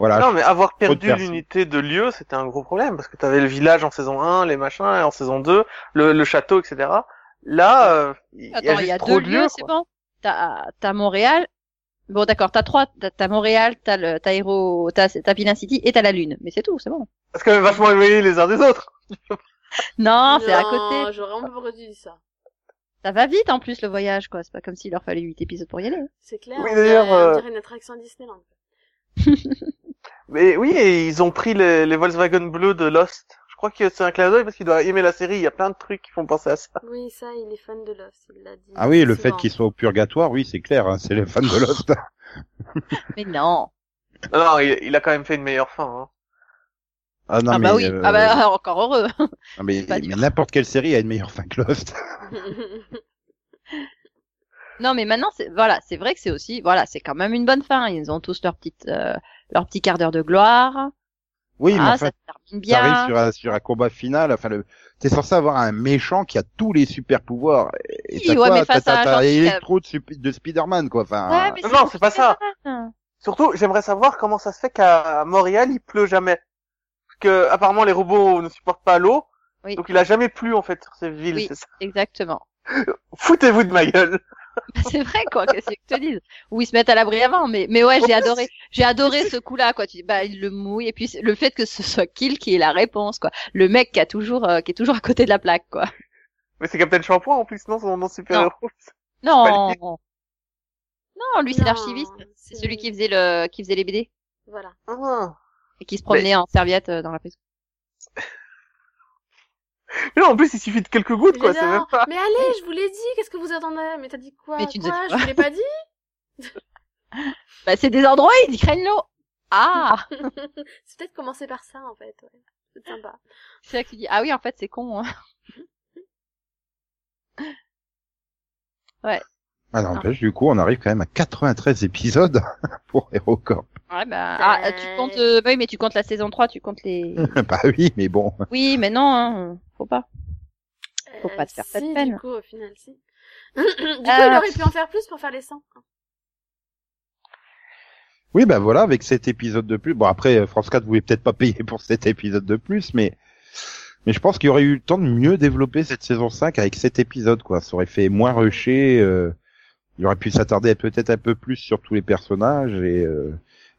Voilà, Non, mais avoir perdu de l'unité de lieu, c'était un gros problème, parce que t'avais le village en saison 1, les machins, et en saison 2, le, le château, etc. Là, euh, il y a Attends, il juste y a trop deux de lieux, c'est bon? T'as, t'as Montréal. Bon, d'accord, t'as trois. T'as, Montréal, t'as le, t'as Hero, t'as, t'as Villain City et t'as la Lune. Mais c'est tout, c'est bon. Parce que vachement éloignés les uns des autres. Non, c'est à Non, côté. J'aurais vraiment pas dit ça. Ça va vite en plus le voyage, quoi. C'est pas comme s'il leur fallait huit épisodes pour y aller. C'est clair. Oui, d'ailleurs, on euh, dirait une attraction à Disneyland. Mais oui, et ils ont pris les, les Volkswagen bleus de Lost, je crois que c'est un clin d'œil parce qu'il doit aimer la série. Il y a plein de trucs qui font penser à ça. Oui, ça, il est fan de Lost, il l'a dit. Ah oui, le souvent. fait qu'il soit au purgatoire, oui, c'est clair, hein, c'est le fan de Lost. Mais non. Non, non, il, il a quand même fait une meilleure fin. Hein. Ah non, ah mais, bah oui. euh, Ah bah encore heureux. non, mais, mais n'importe quelle série a une meilleure fin que Lost. Non, mais maintenant, c'est voilà, c'est vrai que c'est aussi, voilà, c'est quand même une bonne fin. Ils ont tous leur petite, euh, leur petit quart d'heure de gloire. Oui, mais ah, enfin, ça termine ça arrive bien. sur un, sur un combat final. Enfin, le... t'es censé avoir un méchant qui a tous les super pouvoirs. Et Oui, t'as ouais, quoi mais T'as- face à t'as- un t'as genre qui- Electro de, de Spider-Man, quoi. Enfin, Ouais, mais Non, non, c'est pas ça. Surtout, j'aimerais savoir comment ça se fait qu'à Montréal, il pleut jamais. Parce que apparemment les robots ne supportent pas l'eau. Oui. Donc il a jamais plu en fait sur ces villes, Oui. c'est ça. Exactement. Foutez-vous de ma gueule. c'est vrai, quoi, qu'est-ce que je te dise? Ou ils se mettent à l'abri avant, mais, mais ouais, j'ai adoré, j'ai adoré ce coup-là, quoi. Tu dis, bah, il le mouille, et puis le fait que ce soit Kill qui est la réponse, quoi. Le mec qui a toujours, euh, qui est toujours à côté de la plaque, quoi. Mais c'est Captain Shampoing en plus, non, son nom super héros. Non. Non, lui, c'est l'archiviste. C'est celui lui. qui faisait le, qui faisait les BD. Voilà. Ah. Et qui se promenait en serviette euh, dans la prison. Mais non, en plus il suffit de quelques gouttes quoi, c'est même pas. Mais allez, je vous l'ai dit, qu'est-ce que vous attendez? Mais t'as dit quoi? Mais tu Quoi? dit Je quoi vous l'ai pas dit? Bah, c'est des endroits, ils craignent l'eau. Ah! C'est peut-être commencer par ça, en fait. Ouais. C'est sympa. c'est là que tu dis, ah oui, en fait, c'est con, hein. ah, n'empêche, du coup, on arrive quand même à 93 épisodes pour HeroCorp. Ouais, bah, ah, tu comptes, euh, bah oui, mais tu comptes la saison 3, tu comptes les... bah oui, mais bon. Oui, mais non, hein, faut pas. Faut pas te faire cette Euh, si, peine. du coup, au final, si. du coup, Euh, il aurait pu en faire plus pour faire les 100. Oui, bah voilà, avec cet épisode de plus. Bon, après, euh, France 4 voulait peut-être pas payer pour cet épisode de plus, mais mais je pense qu'il y aurait eu le temps de mieux développer cette saison 5 avec cet épisode, quoi. Ça aurait fait moins rushé. Euh, il aurait pu s'attarder peut-être un peu plus sur tous les personnages et euh,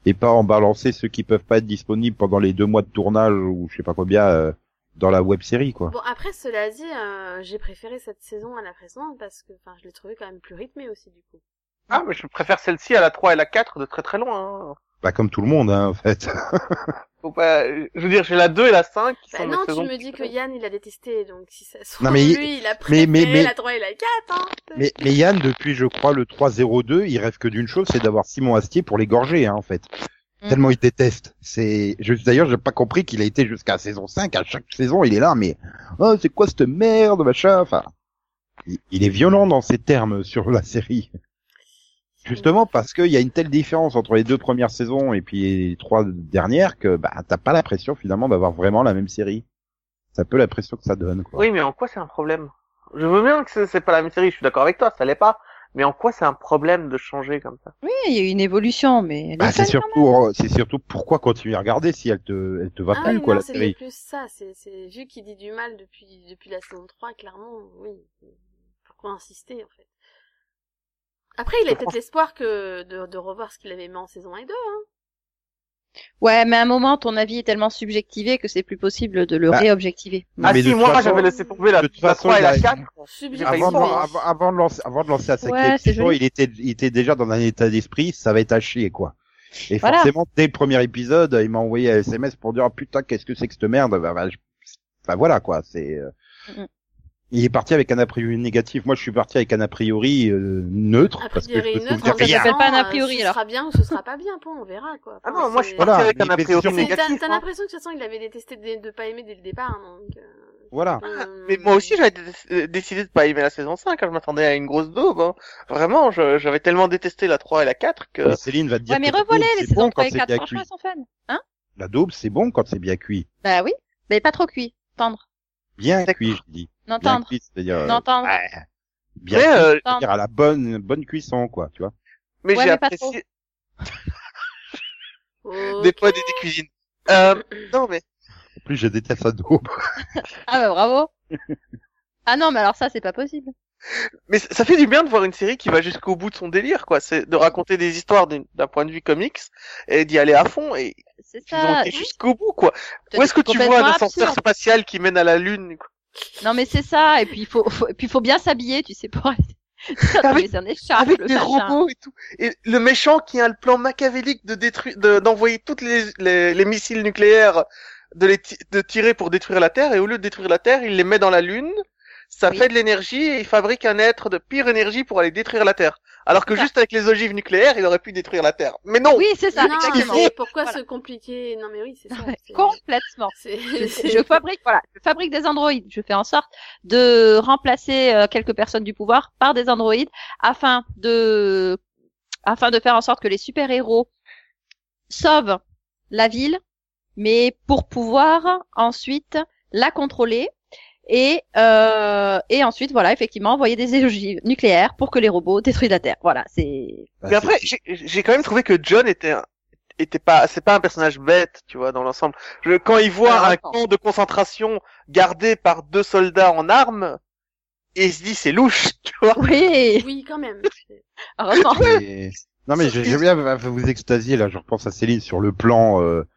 et pas en balancer ceux qui peuvent pas être disponibles pendant les deux mois de tournage ou je sais pas combien euh, dans la web série, quoi. Bon, après, cela dit, euh, j'ai préféré cette saison à la précédente parce que, enfin, je l'ai trouvé quand même plus rythmée aussi, du coup. Ah, mais je préfère celle-ci à la 3 et la 4 de très très loin. Hein. Bah comme tout le monde, hein, en fait. Faut pas... Je veux dire, j'ai la 2 et la 5 qui Bah sont non, tu me dis que Yann, il a détesté, donc si ça se trouve, Non, mais il- lui, il a mais- préféré mais- mais- la 3 et la 4, hein. mais, mais Yann, depuis je crois le 302, il rêve que d'une chose, c'est d'avoir Simon Astier pour l'égorger, hein, en fait. Mm. Tellement il déteste. C'est, je, d'ailleurs, j'ai pas compris qu'il a été jusqu'à saison 5. À chaque saison, il est là, mais, oh, c'est quoi cette merde, machin, enfin. Il, il est violent dans ses termes sur la série. Justement parce qu'il y a une telle différence entre les deux premières saisons et puis les trois dernières que, bah, t'as pas l'impression finalement d'avoir vraiment la même série. C'est un peu l'impression que ça donne, quoi. Oui, mais en quoi c'est un problème? Je veux bien que c'est- c'est pas la même série, je suis d'accord avec toi, ça l'est pas. Mais en quoi c'est un problème de changer comme ça? Oui, il y a eu une évolution, mais elle est Bah, c'est surtout, c'est surtout pourquoi continuer à regarder si elle te, elle te va Ah plus, oui, quoi, non, la série. plus ça, c'est, c'est, vu qu'il dit du mal depuis, depuis la saison 3, clairement, oui. Pourquoi insister, en fait? Après, il a peut-être l'espoir que, de, de revoir ce qu'il avait mis en saison 1 et 2, hein. Ouais, mais à un moment, ton avis est tellement subjectivé que c'est plus possible de le Bah, réobjectiver. Ah mais si, moi façon- j'avais laissé tomber la, de toute la façon, 3 et il la a- 4. Subjectivé. Avant de, failli avant, avant de lancer, avant de lancer la cinquième saison, il était, il était déjà dans un état d'esprit, ça va être à chier, quoi. Et Voilà. forcément, dès le premier épisode, il m'a envoyé un SMS pour dire, oh, putain, qu'est-ce que c'est que cette merde? Bah, bah, je- bah, voilà, quoi, c'est, euh, Mhm. Il est parti avec un a priori négatif. Moi, je suis parti avec un a priori euh, neutre, A parce que je priori, me neutre, ça s'appelle pas un a euh, priori, Ce alors. sera bien ou ce sera pas bien, bon, on verra, quoi. Ah non, moi je suis parti Voilà, avec un a priori négatif. T'as, hein. l'impression que de toute façon, il avait détesté de, de pas aimer dès le départ, donc, euh, Voilà. euh, Mais moi aussi j'avais dé- décidé de pas aimer la saison 5, hein, je m'attendais à une grosse daube. Hein. Vraiment, j'avais tellement détesté la 3 et la 4 que... Mais Céline va te dire Ouais, mais daube, les c'est saisons bon 3 quand et c'est 4, bien franchement, cuit. elles sont fun. Hein La daube, c'est bon quand c'est bien cuit. Bah oui, mais pas trop cuit. Tendre. Bien cuit, je dis. Non, Bien tendre. cuit, c'est-à-dire, euh, ouais, bien Mais, euh, c'est-à-dire à la bonne, bonne cuisson, quoi, tu vois. mais Ouais, j'ai apprécié des fois des, des cuisines. Euh, non mais... En plus, je déteste la daube. Ah bah bravo. ah non, mais alors ça, c'est pas possible. Mais ça fait du bien de voir une série qui va jusqu'au bout de son délire, quoi. C'est de raconter des histoires d'un point de vue comics et d'y aller à fond. Et C'est ils ont ça. été jusqu'au bout, quoi. Où est-ce que tu vois un ascenseur absurde. spatial qui mène à la lune quoi Non, mais c'est ça. Et puis, il faut, faut, et puis, il faut bien s'habiller, tu sais, pour. Avec- un écharpe, Avec des machin. robots et tout. Et le méchant qui a le plan machiavélique de détruire, de- d'envoyer toutes les, les, les missiles nucléaires de les de tirer pour détruire la Terre et au lieu de détruire la Terre, il les met dans la Lune. Ça Oui. fait de l'énergie et il fabrique un être de pire énergie pour aller détruire la Terre. Alors que juste avec les ogives nucléaires, il aurait pu détruire la Terre. Mais non. Oui, c'est ça, non, mais pourquoi Voilà. se compliquer? Non, mais oui, c'est ça. Complètement. je fabrique, voilà, je fabrique des androïdes. Je fais en sorte de remplacer euh, quelques personnes du pouvoir par des androïdes afin de, afin de faire en sorte que les super héros sauvent la ville, mais pour pouvoir ensuite la contrôler et euh, et ensuite voilà effectivement envoyer des ogives nucléaires pour que les robots détruisent la Terre. Voilà, c'est Bah, Mais après, j'ai j'ai quand même trouvé que John était un- était pas c'est pas un personnage bête, tu vois, dans l'ensemble. Je- Quand il voit Alors, un attends. camp de concentration gardé par deux soldats en armes, et il se dit c'est louche, tu vois. oui, Oui, quand même. Mais- Non mais j'ai- j'aime bien vous extasier là, je repense à Céline sur le plan euh,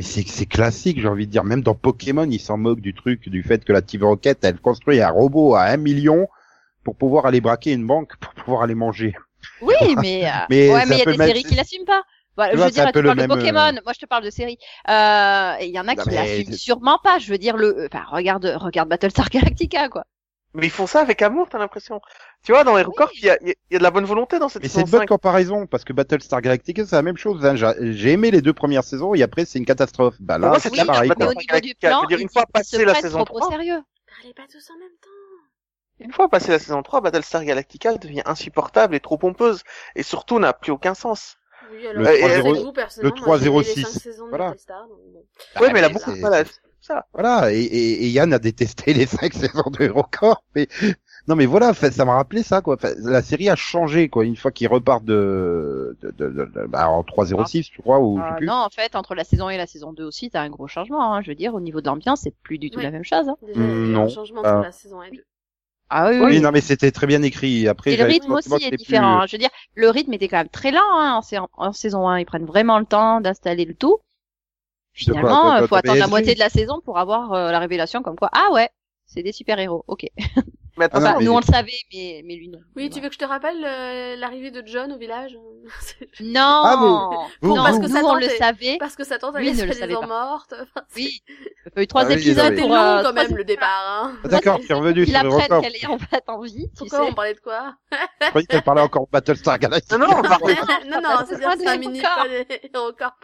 mais c'est classique, j'ai envie de dire même dans Pokémon, ils s'en moquent du truc du fait que la Team Rocket, elle construit un robot à un million pour pouvoir aller braquer une banque pour pouvoir aller manger. Oui, mais, euh, Mais ouais, mais il y a des même- séries qui l'assument pas. Voilà, je veux dire, peu tu le parles de même, Pokémon, moi je te parle de séries. Euh, et il y en a Non, qui l'assument sûrement pas. Je veux dire, le, enfin, regarde, regarde Battlestar Galactica, quoi. Mais ils font ça avec amour, t'as l'impression. Tu vois, dans HeroCorp, il y, a, il y a de la bonne volonté dans cette Mais c'est une bonne 5. comparaison parce que Battlestar Galactica c'est la même chose. hein. J'ai aimé les deux premières saisons et après c'est une catastrophe. Bah là c'est pareil. même mais Quoi. au niveau du Galactica, je plan, veux dire, une fois passé la saison trop au 3. sérieux. Parlez pas tous en même temps. Une fois passé la saison 3, Battlestar Galactica devient insupportable et trop pompeuse. Et surtout n'a plus aucun sens. Oui, Le alors, 3-0 personnellement, le moi, j'ai aimé les 3-06, cinq saisons de voilà. Ouais, mais elle a mais beaucoup de à ça. Voilà, et, et, et Yann a détesté les cinq saisons de Eurocorp, mais non mais voilà, fait, ça m'a rappelé ça quoi. Fait, la série a changé quoi une fois qu'il repart de, de, de, de- de- bah, en 306 je crois ou je sais Ah, plus. non, en fait, entre la saison 1 et la saison 2 aussi, t'as un gros changement. Hein. Je veux dire, au niveau de l'ambiance, c'est plus du tout Oui. la même chose. Hein. Déjà, Mm, non. un changement Ah. entre la saison 1 et 2. Ah oui, Oui, oui. non mais c'était très bien écrit. Après Et le rythme aussi est différent. plus- hein. Je veux dire, le rythme était quand même très lent hein, en, sa- en saison 1. Ils prennent vraiment le temps d'installer le tout. Finalement, il de- faut attendre la moitié de la saison pour avoir euh, la révélation comme quoi, ah ouais, c'est des super-héros. Ok. Mais attends, Ah non, mais- nous on le savait, mais, mais lui non. Oui, tu veux que je te rappelle euh, l'arrivée de John au village Non, Ah, vous- non, parce vous- que nous ça on le savait. Parce que sa tante Lui avait le savait gens pas. mortes. Enfin, Oui, il y a eu trois Ah épisodes mais- pour long euh, quand trois même le départ. Hein. Ah, D'accord, tu es revenu sur apprenne Eurocorp. qu'elle est en fait en vie, tu Pourquoi sais. on parlait de quoi Je croyais qu'elle parlait encore de Battlestar Galactica. non, non, on parlait- Non, non, c'est un mini pas Hérocorp.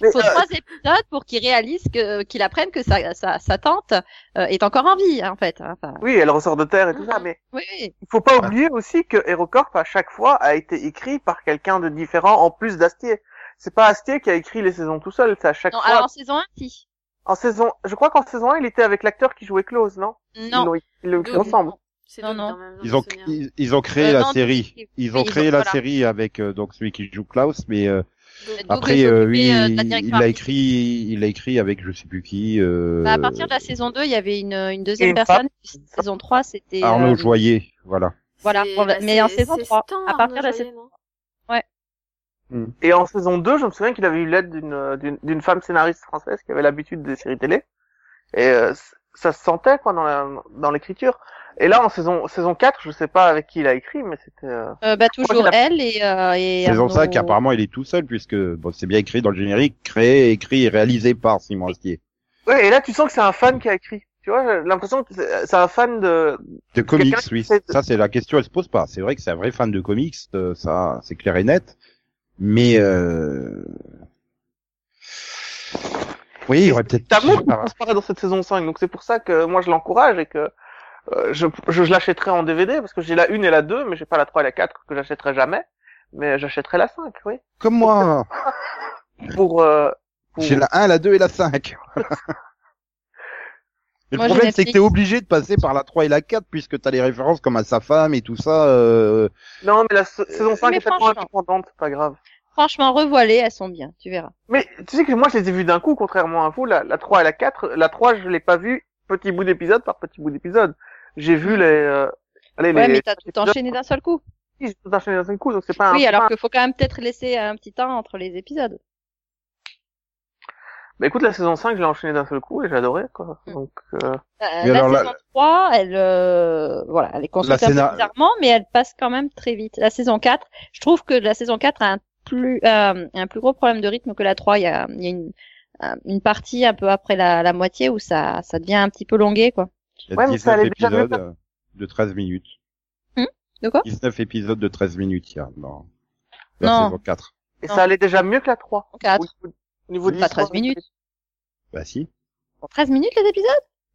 Mais, faut euh, trois épisodes pour qu'il réalise que qu'il apprenne que sa, sa, sa tante euh, est encore en vie hein, en fait. hein. Enfin, oui, elle ressort de terre et tout ça, mais oui, il faut pas oublier aussi que HeroCorp à chaque fois a été écrit par quelqu'un de différent en plus d'Astier. C'est pas Astier qui a écrit les saisons tout seul, c'est à chaque non, fois. alors en saison 1, si. En saison, je crois qu'en saison 1, il était avec l'acteur qui jouait Klaus, non? Ils Non, ils l'ont écrit ensemble. Non, non. Ils ont ils, ils ont créé Euh, la non, série. oui, Ils ont ils créé ont- la voilà. série avec euh, donc celui qui joue Klaus, mais euh, après euh, euh, la il l'a écrit il l'a écrit avec je sais plus qui. Euh, Bah, à partir de la saison 2, il y avait une, une deuxième personne. Saison 3, c'était... Arnaud euh, Joyer, voilà. Voilà, bah, mais en saison c'est 3, Stan, à partir de la saison- Joyer, non Et en saison 2, je me souviens qu'il avait eu l'aide d'une euh, d'une d'une femme scénariste française qui avait l'habitude des séries télé. Et euh, ça se sentait quoi dans la dans l'écriture. Et là en saison saison 4, je sais pas avec qui il a écrit mais c'était euh, Euh, bah, toujours a- elle et, euh, et Saison Arnaud- 5, apparemment il est tout seul puisque bon c'est bien écrit dans le générique, créé, écrit et réalisé par Simon Astier. Ouais, et là tu sens que c'est un fan qui a écrit. Tu vois, j'ai l'impression que c'est c'est un fan de De comics, oui. Ça c'est la question, elle se pose pas. C'est vrai que c'est un vrai fan de comics, euh, ça c'est clair et net. Mais euh... oui, il y aurait peut-être. qui transparaît dans cette saison 5. Donc c'est pour ça que moi je l'encourage et que euh, je, je, je l'achèterai en DVD parce que j'ai la 1 et la 2 mais j'ai pas la 3 et la 4 que j'achèterai jamais. Mais j'achèterai la 5, oui. Comme moi, Pour, euh, pour... j'ai la 1, la 2 et la 5. Mais Moi, le problème, c'est que t'es obligé de passer par la 3 et la 4 puisque t'as les références comme à sa femme et tout ça. Euh... Non, mais la sa- saison 5 mais est tellement franchement. indépendante, c'est pas grave. Franchement, revoilées, elles sont bien, tu verras. Mais tu sais que moi je les ai vus d'un coup, contrairement à vous, la, la 3 et la 4. La 3, je l'ai pas vue petit bout d'épisode par petit bout d'épisode. J'ai vu les... Euh... Allez, Ouais, les... mais t'as tout enchaîné d'un seul coup. J'ai tout enchaîné dans un coup, donc c'est pas un... Oui, alors qu'il faut quand même peut-être laisser un petit temps entre les épisodes. Bah écoute, la saison 5, je l'ai enchaîné d'un seul coup et j'ai adoré, quoi. Mm. Donc, euh... Euh, la alors, la- saison 3, elle, euh, voilà, elle est construite La un peu scénar- bizarrement, mais elle passe quand même très vite. La saison 4, je trouve que la saison 4 a un plus, euh, un plus gros problème de rythme que la 3. Il y a, il y a une, euh, une partie un peu après la, la moitié où ça, ça devient un petit peu longué, quoi. Il y a Ouais, mais ça 19 allait déjà mieux épisodes euh, de 13 minutes. De quoi 19 épisodes de 13 minutes, il y a dans la Non. saison 4. Et Non. ça allait déjà mieux que la 3. Quatre. Au niveau, au niveau de Pas l'histoire, 13 minutes. Bah si, 13 minutes les épisodes?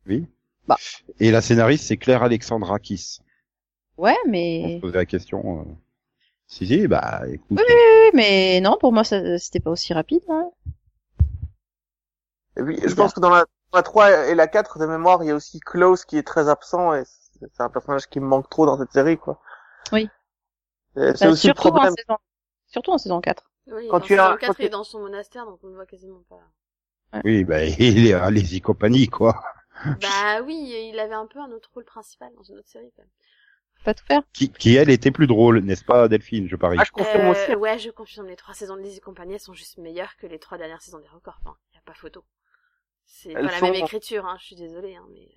Oui. Bah. Et la scénariste, c'est Claire Alexandrakis. Ouais, On mais... se posait la question. euh, Si, si, bah écoute. Oui, oui, oui, mais non, pour moi, c'était pas aussi rapide. Hein. Et puis, je pense que dans la, la 3 et la 4 de mémoire, il y a aussi Klaus qui est très absent et c'est un personnage qui me manque trop dans cette série, quoi. Oui. C'est Bah, aussi le surtout, en problème. saison... surtout en saison 4. Oui, Quand dans tu as- saison quand 4, tu- il est dans son monastère, donc on le voit quasiment pas. Oui, bah il est à les compagnie, quoi. bah oui, il avait un peu un autre rôle principal dans une autre série, quand même. Pas tout faire. Qui, qui elle était plus drôle, n'est-ce pas, Delphine, je parie? Ah, je confirme Euh, aussi. Ouais, je confirme. Les trois saisons de Lizzie Compagnie elles sont juste meilleures que les trois dernières saisons d'Hérocorp. Hein. Y a pas photo. C'est pas la sont- même écriture, hein. Je suis désolée, hein, mais.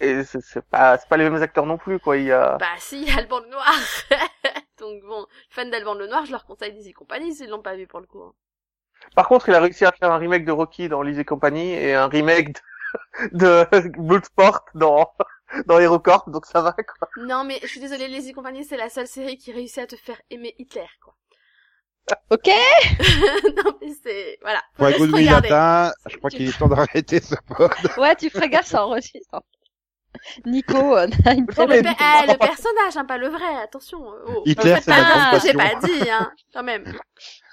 Et c'est pas, c'est pas les mêmes acteurs non plus, quoi. Il y a... Bah si, il y a Alban le Noir. Donc bon, fan d'Alban le Noir, je leur conseille Lizzie Compagnie s'ils l'ont pas vu pour le coup. hein. Par contre, il a réussi à faire un remake de Rocky dans Lise et compagnie et un remake de, de Bloodsport dans, dans HeroCorp, donc ça va, quoi. Non mais je suis désolée, Lizzie Compagnie c'est la seule série qui réussit à te faire aimer Hitler, quoi. Ok non mais c'est... Voilà. Pour latin, je crois qu'il est temps d'arrêter ce pod. Ouais, tu ferais gaffe, ça enregistre. Nico euh, a une très Non, mais- Le, pe- eh, le personnage, hein, pas le vrai, attention. Oh, Hitler, c'est que j'ai passion. pas dit, hein, quand même.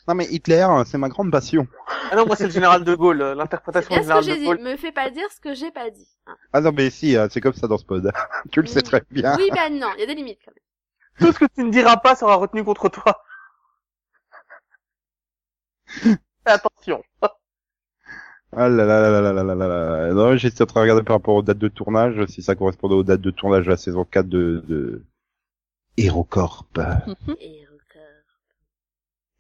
Non mais Hitler, c'est ma grande passion. Ah non, moi c'est le général de Gaulle, euh, l'interprétation du que général j'ai de dit. Gaulle. Me fais pas dire ce que j'ai pas dit. hein. Ah non mais si, hein, c'est comme ça dans ce pod. tu le sais très bien. Oui, ben non, il y a des limites quand même. Tout ce que tu ne diras pas sera retenu contre toi. Attention. Ah là là là là là là là là. Non, j'étais en train de regarder par rapport aux dates de tournage, si ça correspondait aux dates de tournage de la saison 4 de, de HeroCorp. Et record.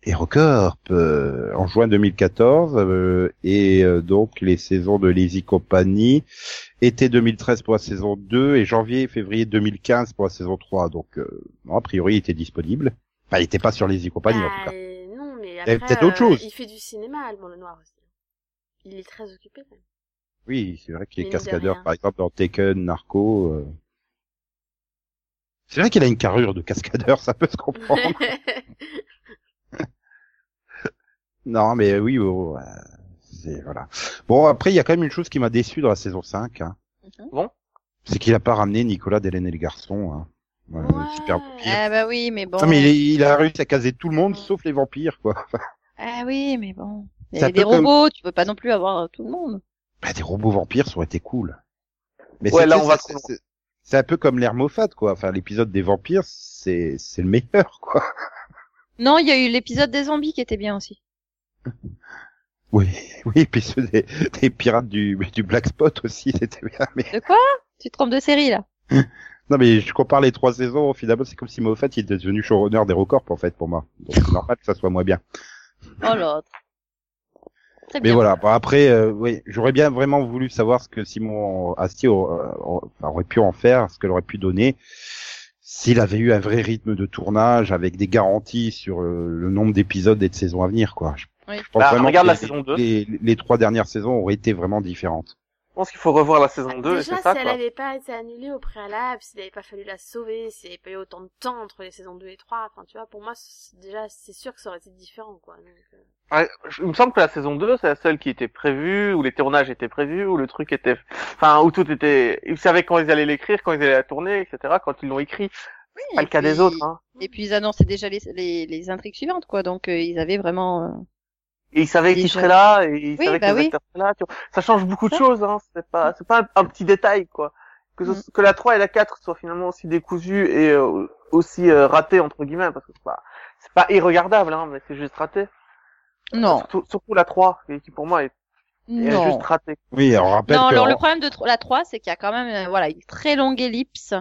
HeroCorp, euh, en juin 2014, euh, et euh, donc les saisons de Lazy Company, été 2013 pour la saison 2 et janvier et février 2015 pour la saison 3. Donc, euh, non, a priori, il était disponible. Enfin, il était pas sur Lazy Company, en tout cas. Euh, après, peut-être autre euh, chose. il fait du cinéma, Alban le Noir aussi. Il est très occupé quand même. Oui, c'est vrai qu'il est cascadeur, par exemple, dans Taken, Narco. euh. C'est vrai qu'il a une carrure de cascadeur, ça peut se comprendre. non, mais oui, oh, euh, c'est voilà. Bon, après, il y a quand même une chose qui m'a déçu dans la saison 5. Hein. Mhm. Bon. C'est qu'il a pas ramené Nicolas Delaine et le garçon. Hein. Ouais, Ouais. Super vampire. Ah bah oui, mais bon. Non, mais il, il a réussi à caser tout le monde, sauf les vampires, quoi. Ah oui, mais bon. C'est un Et des comme- robots, tu peux pas non plus avoir euh, tout le monde. Bah, des robots vampires, ça aurait été cool. Mais Ouais, là, on va c'est- un peu comme Moffat, quoi. Enfin, l'épisode des vampires, c'est c'est le meilleur, quoi. Non, il y a eu l'épisode des zombies qui était bien aussi. Oui, oui, puis ceux des, des pirates du, du Black Spot aussi, c'était bien. Mais De quoi? Tu te trompes de série là? non, mais je compare les trois saisons. Finalement, c'est comme si Moffat il était devenu showrunner d'Hérocorp en fait pour moi. Donc c'est normal que ça soit moins bien. Oh l'autre. Très Mais bien. voilà. Bon, après, euh, oui, j'aurais bien vraiment voulu savoir ce que Simon Astier aurait, aurait pu en faire, ce qu'elle aurait pu donner. S'il avait eu un vrai rythme de tournage avec des garanties sur euh, le nombre d'épisodes et de saisons à venir, quoi. Je, Oui. je pense Bah, vraiment regarde que la les, saison 2. Les, les trois dernières saisons auraient été vraiment différentes. Je pense qu'il faut revoir la saison 2 et Déjà, c'est si ça, elle quoi. avait pas été annulée au préalable, s'il avait pas fallu la sauver, s'il n'y avait pas eu autant de temps entre les saisons 2 et 3, enfin, tu vois, pour moi, c'est- déjà, c'est sûr que ça aurait été différent, quoi. Donc, euh, Ouais, je- il me semble que la saison 2, c'est la seule qui était prévue, où les tournages étaient prévus, où le truc était, enfin, où tout était, ils savaient quand ils allaient l'écrire, quand ils allaient la tourner, etc., quand ils l'ont écrit. Oui, Pas et le cas des autres, hein. Et puis ils annonçaient déjà les, les, les intrigues suivantes, quoi. Donc euh, ils avaient vraiment. Et ils savaient qu'ils Déjà. seraient là, et ils Oui, savaient bah que les oui. acteurs seraient là. tu vois. Ça change beaucoup de choses, hein. C'est pas, c'est pas un, un petit détail, quoi. Que, ce- Mm. que la 3 et la 4 soient finalement aussi décousues et euh, aussi euh, ratées, entre guillemets, parce que c'est pas, c'est pas irregardable, hein, mais c'est juste raté. Non, Surtout, surtout la 3, qui pour moi est, est non. juste ratée. Oui, on rappelle Non, que alors le problème de la 3, c'est qu'il y a quand même euh, voilà une très longue ellipse,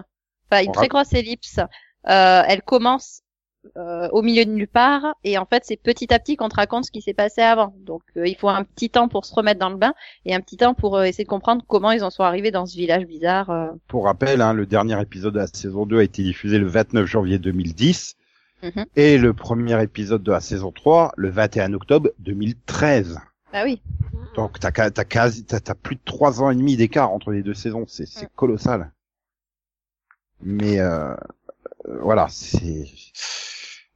enfin une On très grosse ellipse. Euh, elle commence euh, au milieu de nulle part et en fait c'est petit à petit qu'on te raconte ce qui s'est passé avant. Donc euh, il faut un petit temps pour se remettre dans le bain et un petit temps pour euh, essayer de comprendre comment ils en sont arrivés dans ce village bizarre. euh. Pour rappel, hein, le dernier épisode de la saison 2 a été diffusé le 29 janvier 2010 Mhm. et le premier épisode de la saison 3 le 21 octobre 2013. Bah oui. Donc t'as t'as quasi t'as plus de trois ans et demi d'écart entre les deux saisons, c'est c'est colossal. Mais euh, euh, voilà, c'est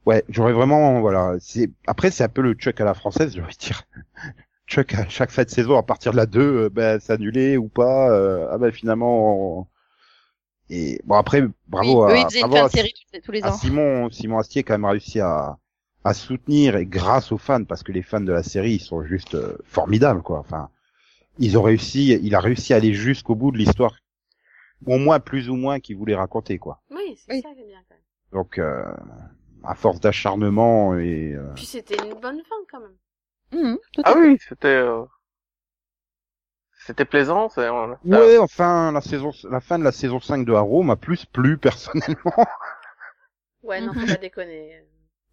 ouais, j'aurais vraiment voilà, c'est après c'est un peu le Chuck à la française, de dire. Chuck à chaque fin de saison à partir de la 2, euh, ben c'est annulé ou pas, euh, ah ben finalement on- et bon après bravo oui, à une bravo à- de série tous, tous les à ans. Simon Simon Astier a quand même réussi à à soutenir et grâce aux fans parce que les fans de la série ils sont juste euh, formidables quoi. Enfin, ils ont réussi, il a réussi à aller jusqu'au bout de l'histoire, au moins plus ou moins qu'il voulait raconter quoi. Oui, c'est Oui. ça qui est bien quand même. Donc euh, à force d'acharnement et euh, Puis c'était une bonne fin quand même. Tout à Ah oui, c'était euh, c'était plaisant. c'est- ouais, enfin la saison la fin de la saison 5 de Arrow m'a plus plu personnellement. Ouais, non, faut pas déconner.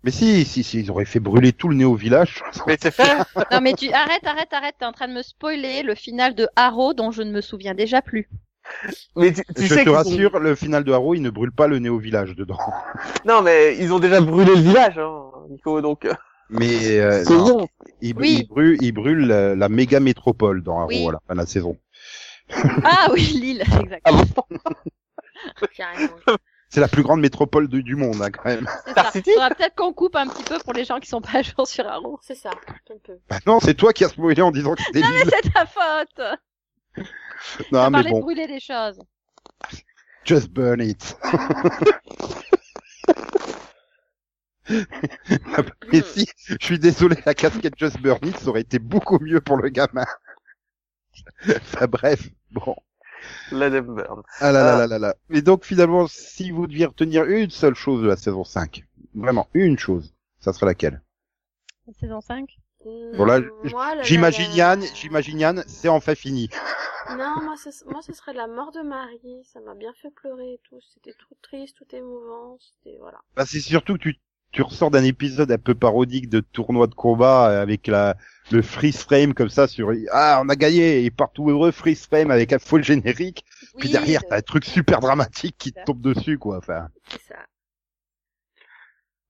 Mais si si si ils auraient fait brûler tout le néo village. Mais c'est fait. Non mais tu arrête, arrête, arrête. T'es en train de me spoiler le final de Arrow dont je ne me souviens déjà plus. Mais tu, tu Je sais te ont- rassure, le final de Arrow, il ne brûle pas le néo village dedans. Non, mais ils ont déjà brûlé le village, hein, Nico. Donc euh, Mais euh, c'est non. bon. Il, Oui. il brûle, il brûle la, la méga métropole dans Arrow Oui. à la fin de la saison. Ah oui, Lille, exact. Ah bon. C'est la plus grande métropole de- du monde, hein, quand même. C'est Star ça. City Faudra peut-être qu'on coupe un petit peu pour les gens qui sont pas à jour sur Arrow. C'est ça, un peu. Bah non, c'est toi qui as spoilé en disant que c'était Non mais c'est ta faute. Non, mais parlé de bon, brûler les choses. just burn it. mais si, je suis désolé, la casquette just burn it, ça aurait été beaucoup mieux pour le gamin. enfin bref, bon. Let them burn. Ah là là Ah. là là là. Et donc finalement, si vous deviez retenir une seule chose de la saison 5, vraiment une chose, ça serait laquelle? Saison 5 Bon, là, J'imagine Yann, j'imagine Yann, c'est enfin fini. Non, moi, ce, moi, ce serait la mort de Marie. Ça m'a bien fait pleurer et tout. C'était tout triste, tout émouvant. C'était, voilà. Bah, c'est surtout que tu, tu ressors d'un épisode un peu parodique de tournoi de combat euh, avec la, le freeze frame comme ça sur, ah, on a gagné, et partout heureux, freeze frame avec un full générique, puis derrière, de- t'as un truc super dramatique qui te tombe dessus, quoi, enfin. C'est ça.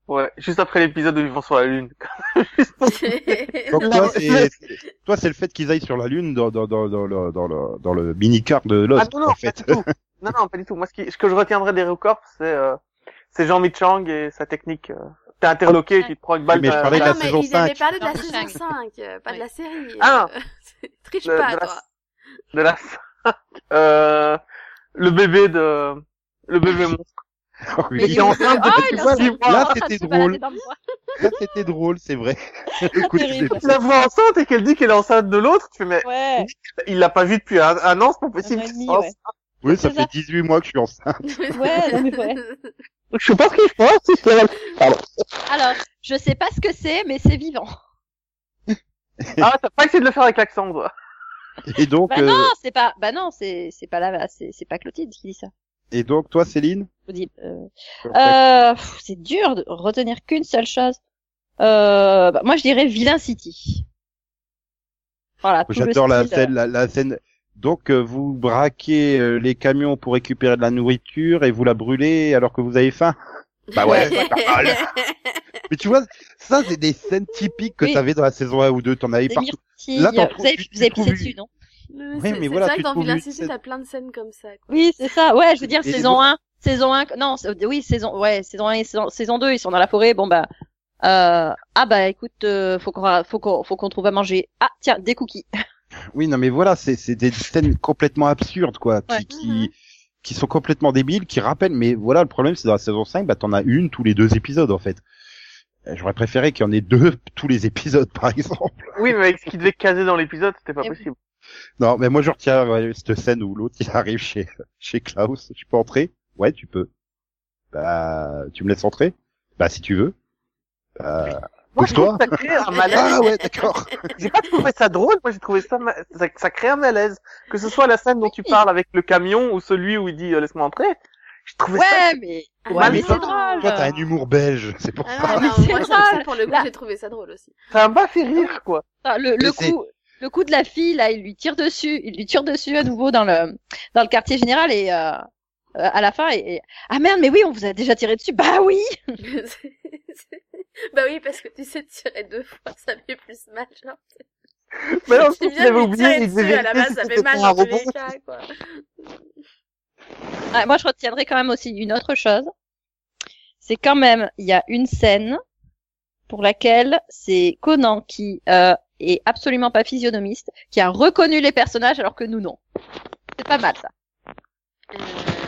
Ouais, juste après l'épisode où ils vont sur la lune. Juste Donc, toi, c'est, toi, c'est le fait qu'ils aillent sur la Lune dans, dans, dans, dans le, dans le, dans le mini-car de Lost, Ah non, non, en pas fait. du tout. Non, non, pas du tout. Moi, ce, qui, ce que je retiendrai des Corp, c'est euh, c'est Jean Michang et sa technique. Euh, T'es interloqué, tu te prends une balle. Oui, mais je parlais de Ah la non, mais saison ils avaient 5. parlé de la Non, saison Shang. 5, euh, pas de la série. Ah. euh, Triche pas, de la- toi. de la euh, le bébé de le bébé monstre. Oh, oui. Mais il est enceinte Ah, enceinte. six mois. Là, en train de c'était drôle. Là, c'était drôle, c'est vrai. Écoute, Tu la vois enceinte et qu'elle dit qu'elle est enceinte de l'autre, tu fais mais Ouais. il l'a pas vu depuis un, un an, c'est pas possible. Demi, Oh, ouais. oui, ça fait ça. 18 mois que je suis enceinte. Ouais, mais ouais. Je sais pas ce si je Pardon. Alors, je sais pas ce que c'est, mais c'est vivant. Ah, t'as pas essayé de le faire avec l'accent, toi. Et donc, Bah euh, non, c'est pas, bah non, c'est, c'est pas là, c'est, c'est pas Clotilde qui dit ça. Et donc, toi, Céline? Euh, euh, c'est dur de retenir qu'une seule chose. Euh, bah, moi, je dirais Villain City. Voilà. J'adore la scène, la, la scène. Donc, euh, vous braquez euh, les camions pour récupérer de la nourriture et vous la brûlez alors que vous avez faim? Bah ouais. Mais tu vois, ça, c'est des scènes typiques que Oui. t'avais dans la saison 1 ou 2, t'en avais Des partout. myrtilles, Là, vous avez, vous avez pissé dessus, non? Oui, c'est- mais c'est voilà, vrai tu que dans une City, t'as plein de scènes comme ça. quoi. Oui, c'est ça. Ouais, je veux dire, saison 1, saison 1, non, c'est- oui, saison, ouais, saison 1 et saison, saison 2, ils sont dans la forêt, bon bah, euh, ah bah écoute, euh, faut qu'on, faut qu'on, faut qu'on trouve à manger. Ah, tiens, des cookies. Oui, non, mais voilà, c'est c'est des scènes complètement absurdes, quoi, qui, Ouais. qui, qui sont complètement débiles, qui rappellent. Mais voilà, le problème, c'est dans la saison 5, bah t'en as une tous les deux épisodes, en fait. Euh, J'aurais préféré qu'il y en ait deux tous les épisodes, par exemple. Oui, mais avec ce qui devait caser dans l'épisode, c'était pas Et- possible. Non, mais moi je retiens ouais, cette scène où l'autre il arrive chez chez Klaus. Tu peux entrer? Ouais, tu peux. Bah, tu me laisses entrer? Bah, si tu veux. Bah, Moi, je trouve que ça crée un malaise. Ah ouais, d'accord. J'ai pas trouvé ça drôle, moi j'ai trouvé ça, ma- ça, ça crée un malaise. Que ce soit la scène dont tu parles avec le camion ou celui où il dit euh, laisse-moi entrer. J'ai trouvé ça. Ouais, mais, Ah, ouais, mais c'est drôle. Toi, t'as un humour belge, c'est pour Ah ça. non, non, moi, ça, pour le coup, j'ai trouvé ça drôle aussi. Ça m'a fait rire, quoi. Ah, le, le coup, le coup de la fille, là, il lui tire dessus, il lui tire dessus à nouveau dans le, dans le quartier général et, euh, euh, à la fin, et, et- ah merde, mais oui, on vous a déjà tiré dessus. Bah oui! bah oui, parce que tu sais, tirer deux fois, ça fait plus mal, genre. Mais non, viens de oublié, tirer dessus, à la base, ça fait mal un dans tous robot. les cas, quoi. Ouais, moi, je retiendrai quand même aussi une autre chose. C'est quand même, il y a une scène pour laquelle c'est Conan qui euh, est absolument pas physionomiste, qui a reconnu les personnages alors que nous non. C'est pas mal ça.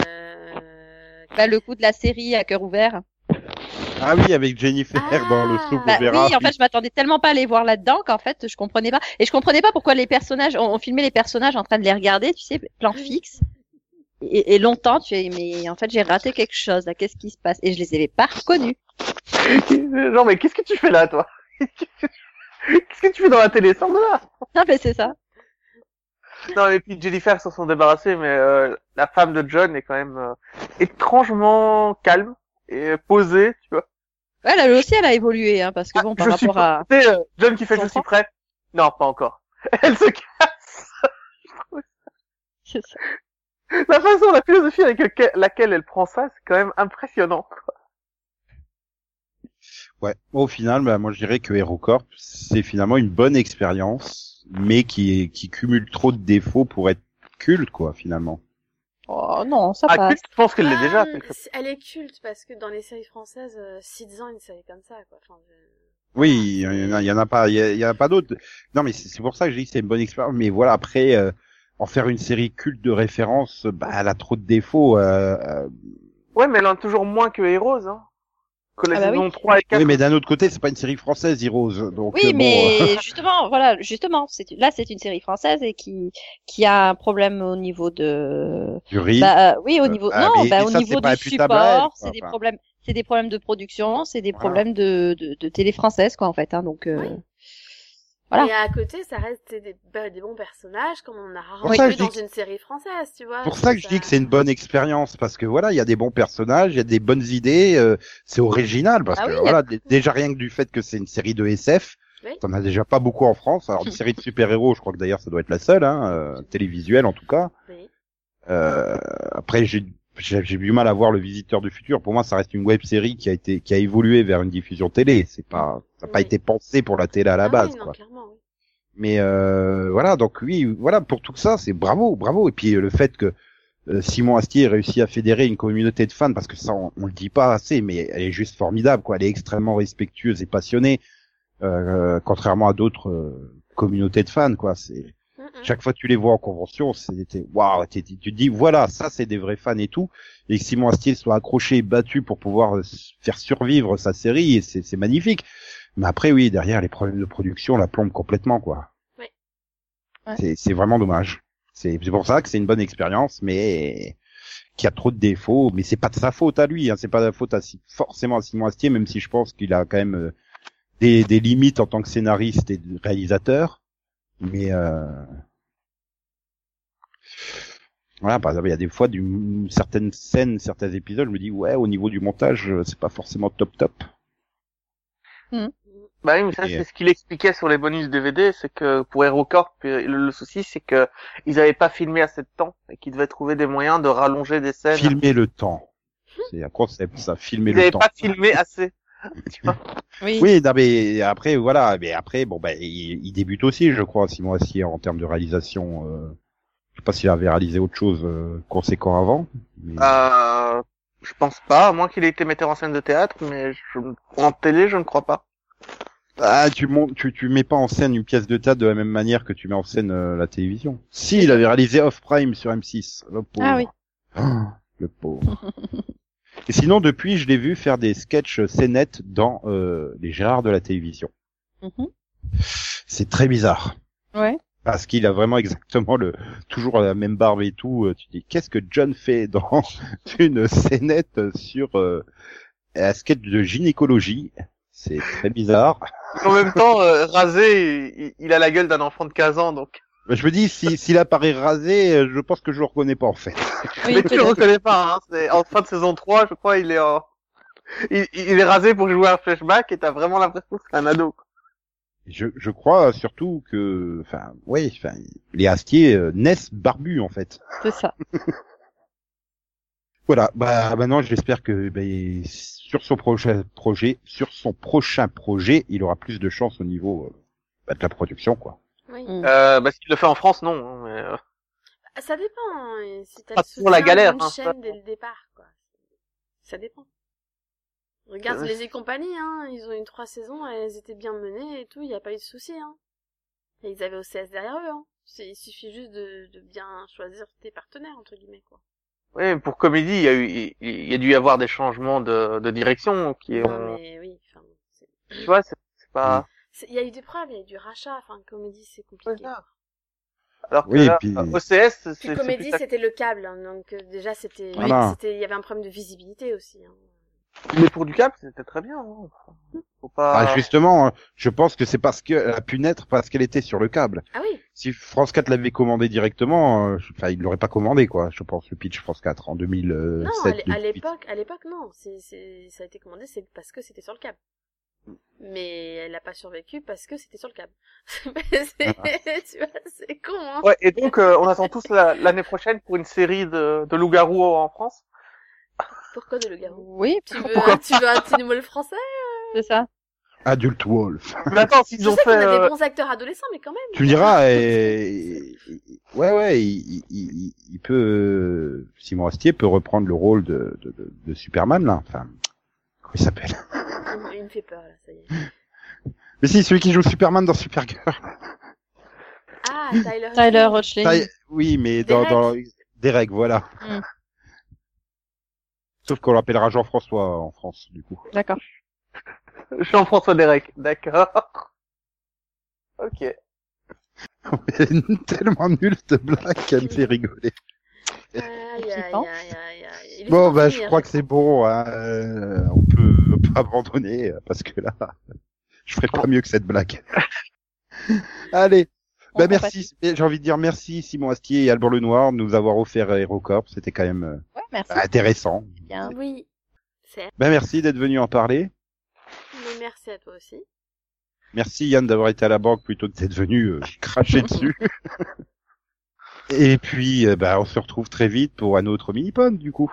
Euh... Bah, le coup de la série à cœur ouvert. Ah oui, avec Jennifer Ah. dans le soap Bah, opéra. oui, en fait, je m'attendais tellement pas à les voir là-dedans qu'en fait, je comprenais pas. Et je comprenais pas pourquoi les personnages, on, on filmait les personnages en train de les regarder, tu sais, plan fixe. Et, et longtemps, tu es, mais en fait, j'ai raté quelque chose, là, qu'est-ce qui se passe? Et je les avais pas reconnus. Non, mais qu'est-ce que tu fais là, toi? Qu'est-ce que tu fais dans la télé Sors de là Non, mais c'est ça. Non, et puis Jennifer s'en sont débarrassés, mais euh, la femme de John est quand même euh, étrangement calme et posée, tu vois. Ouais, elle aussi, elle a évolué, hein, parce que bon, par je suis rapport à... Tu sais, euh, John qui fait je suis prêt. Non, pas encore. Elle se casse. C'est ça. La façon, la philosophie avec laquelle, laquelle elle prend ça, c'est quand même impressionnant. Ouais. Au final, bah, moi je dirais que HeroCorp, c'est finalement une bonne expérience, mais qui, qui cumule trop de défauts pour être culte, quoi, finalement. Oh non, ça Ah, passe. culte, je pense qu'elle l'est déjà. Ah, elle est culte parce que dans les séries françaises, euh, Citizen, une série comme ça, quoi. Enfin, je- Oui, il y en a, il y en a pas, il y, en a pas d'autres. Non, mais c'est c'est pour ça que je dis que c'est une bonne expérience. Mais voilà, après, euh, en faire une série culte de référence, bah, elle a trop de défauts. Euh, euh, Ouais, mais elle en a toujours moins que Heroes, hein. Que les Ah bah saisons oui. 3 et 4. oui, mais d'un autre côté, c'est pas une série française, Heroes. Donc, Oui, euh, bon, mais euh, justement, voilà, justement, c'est là c'est une série française et qui qui a un problème au niveau de du riz. bah euh, oui au Euh, niveau ah, non mais- bah au ça, niveau du support, quoi, c'est des enfin. problèmes c'est des problèmes de production, c'est des Voilà. problèmes de, de de télé française quoi en fait hein, donc euh, Voilà. Et à côté, ça reste des, bah, des bons personnages comme on a rarement vu dans que- une série française, tu vois. pour ça que je dis que c'est une bonne expérience parce que voilà, il y a des bons personnages, il y a des bonnes idées, euh, c'est original parce Ah que oui, voilà, déjà rien que du fait que c'est une série de SF, Oui. t'en as déjà pas beaucoup en France. Alors une série de super-héros, je crois que d'ailleurs ça doit être la seule, hein, euh, télévisuelle en tout cas. Oui. Euh, après j'ai j'ai du mal à voir le Visiteur du futur. Pour moi, ça reste une web série qui a été qui a évolué vers une diffusion télé. C'est pas ça n'a pas été pensé pour la télé à la Ah base. oui, non, quoi. oui. Mais euh, voilà, donc oui, voilà pour tout ça, c'est bravo, bravo. Et puis le fait que euh, Simon Astier ait réussi à fédérer une communauté de fans, parce que ça on, on le dit pas assez, mais elle est juste formidable, quoi. Elle est extrêmement respectueuse et passionnée, euh, contrairement à d'autres euh, communautés de fans, quoi. C'est Mm, chaque fois que tu les vois en convention, c'était waouh, tu te dis voilà, ça c'est des vrais fans et tout. Et que Simon Astier soit accroché et battu pour pouvoir faire survivre sa série, et c'est c'est magnifique. Mais après oui, derrière les problèmes de production la plombent complètement quoi. Ouais. Ouais. C'est c'est vraiment dommage. C'est c'est pour ça que c'est une bonne expérience, mais qui a trop de défauts. Mais c'est pas de sa faute à lui, hein. c'est pas de la faute à Si- forcément à Simon Astier, même si je pense qu'il a quand même euh, des, des limites en tant que scénariste et réalisateur. Mais euh... voilà, par exemple, il y a des fois du, certaines scènes, certains épisodes, je me dis ouais, au niveau du montage, euh, c'est pas forcément top top. Bah oui, mais ça, Et, euh, c'est ce qu'il expliquait sur les bonus DVD, c'est que pour HeroCorp, le, le souci, c'est que ils avaient pas filmé assez de temps et qu'ils devaient trouver des moyens de rallonger des scènes. Filmer le temps, c'est un concept ça, filmer Ils le n'avaient temps. pas filmé assez. tu vois. oui. Oui, non, mais après voilà, mais après bon ben il, il débute aussi, je crois, Simon Astier en termes de réalisation. Euh, je sais pas s'il avait réalisé autre chose euh, conséquent avant. mais- Euh, je pense pas, à moins qu'il ait été metteur en scène de théâtre, mais je, en télé, je ne crois pas. Ah, tu montes, tu, tu mets pas en scène une pièce de théâtre de la même manière que tu mets en scène euh, la télévision. Si, il avait réalisé Off Prime sur M6. Le pauvre. Ah oui. Ah, le pauvre. Et sinon, depuis, je l'ai vu faire des sketchs scénettes dans euh, les Gérards de la télévision. Mhm. C'est très bizarre. Ouais. Parce qu'il a vraiment exactement le toujours la même barbe et tout. Euh, Tu te dis qu'est-ce que John fait dans une scénette sur euh, un sketch de gynécologie? C'est très bizarre. En même temps, euh, rasé, il, il a la gueule d'un enfant de 15 ans, donc. Je me dis, si, s'il apparaît rasé, euh, je pense que je le reconnais pas en fait. Oui, mais tu le reconnais pas, hein. C'est en fin de saison 3, je crois, il est en... Il, il est rasé pour jouer un flashback et t'as vraiment l'impression que c'est un ado. quoi. Je, je crois surtout que, enfin, oui, enfin, les Astier euh, naissent barbus en fait. c'est ça. Voilà, bah maintenant j'espère que ben, sur son prochain projet, sur son prochain projet, il aura plus de chance au niveau euh, bah, de la production, quoi. Oui. Mm. Euh, bah, s'il le fait en France, non. hein, mais, euh, Ah, Ça dépend. hein, et Si t'as Pas le toujours la galère, d'une hein, chaîne ça. dès le départ, quoi. Ça dépend. Regarde Ouais. les e-compagnies, hein. Ils ont eu trois saisons, elles étaient bien menées et tout. Il n'y a pas eu de soucis, hein. Et ils avaient OCS derrière eux, hein. C'est- Il suffit juste de, de bien choisir tes partenaires, entre guillemets, quoi. Oui, pour comédie, il y a eu, il- il y a dû y avoir des changements de, de direction qui Non, ont, mais oui, enfin, tu vois, c'est pas, c'est- il y a eu des preuves, il y a eu du rachat, enfin, comédie, c'est compliqué. Alors que Oui, là, puis- euh, OCS, c'est, comédie, c'était le câble, hein, donc euh, déjà c'était, Voilà. c'était, il y avait un problème de visibilité aussi. Hein. mais pour du cap, c'était très bien, hein. Faut pas, Ah, justement, je pense que c'est parce qu'elle a pu naître parce qu'elle était sur le câble. Ah oui, Si France 4 l'avait commandé directement, euh, enfin, il l'aurait pas commandé, quoi. Je pense le pitch France 4 en 2007. non, à l'é- à 2008. l'époque, à l'époque, non, c'est, ça a été commandé, c'est parce que c'était sur le câble. Mais elle n'a pas survécu parce que c'était sur le câble. C'est- tu vois, c'est con, hein. Ouais, et donc, euh, on attend tous la- l'année prochaine pour une série de, de loups-garous en France. Pourquoi de le garou Oui, Tu veux, un, tu veux un petit mot le français? C'est ça. Adult Wolf. Mais attends, s'ils Je ont sais qu'on fait, a euh, des bons acteurs adolescents, mais quand même. Tu me diras, et... ouais, ouais, il, il, il- il peut, Simon Astier peut reprendre le rôle de, de, de, de Superman, là. Enfin, comment il s'appelle? Il, me- fait peur, là, ça y est. Mais si, celui qui joue Superman dans Supergirl. Ah, Tyler. Tyler Hoechlin. Hoechlin. Ça y est, oui, mais dans, Derek. dans, Derek, voilà. Mm. Sauf qu'on l'appellera Jean-François en France, du coup. D'accord. Jean-François Derek. D'accord. ok. Tellement nul cette blague qu'elle me fait rigoler. Aïe, aïe, aïe, Bon, de bah, je finir, crois que c'est bon. Hein. euh, On peut, peut abandonner euh, parce que là, je ferai pas mieux que cette blague. Allez. On Bah merci, j'ai envie de dire merci Simon Astier et Albert Lenoir de nous avoir offert HeroCorp, c'était quand même euh, Ouais, merci. intéressant. Bien. Oui, c'est. Ben merci d'être venu en parler. Mais merci à toi aussi. Merci Yann d'avoir été à la banque plutôt que d'être venu euh, cracher dessus. et puis euh, bah, on se retrouve très vite pour un autre mini-pod du coup,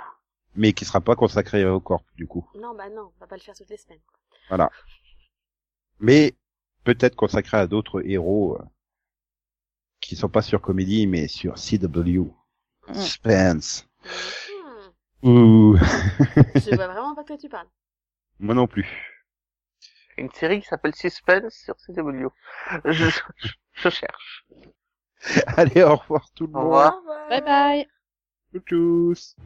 mais qui sera pas consacré à HeroCorp du coup. Non, bah non, on va pas le faire toutes les semaines. quoi. Mais peut-être consacré à d'autres héros euh, qui sont pas sur comédie mais sur CW. Mm. Suspense. Hmm. Ouh, Je vois vraiment pas de quoi tu parles. moi non plus. Une série qui s'appelle Suspense sur CW. Je, je, je cherche. Allez, au revoir tout le Au monde. Au revoir. Bye bye. Tchuss.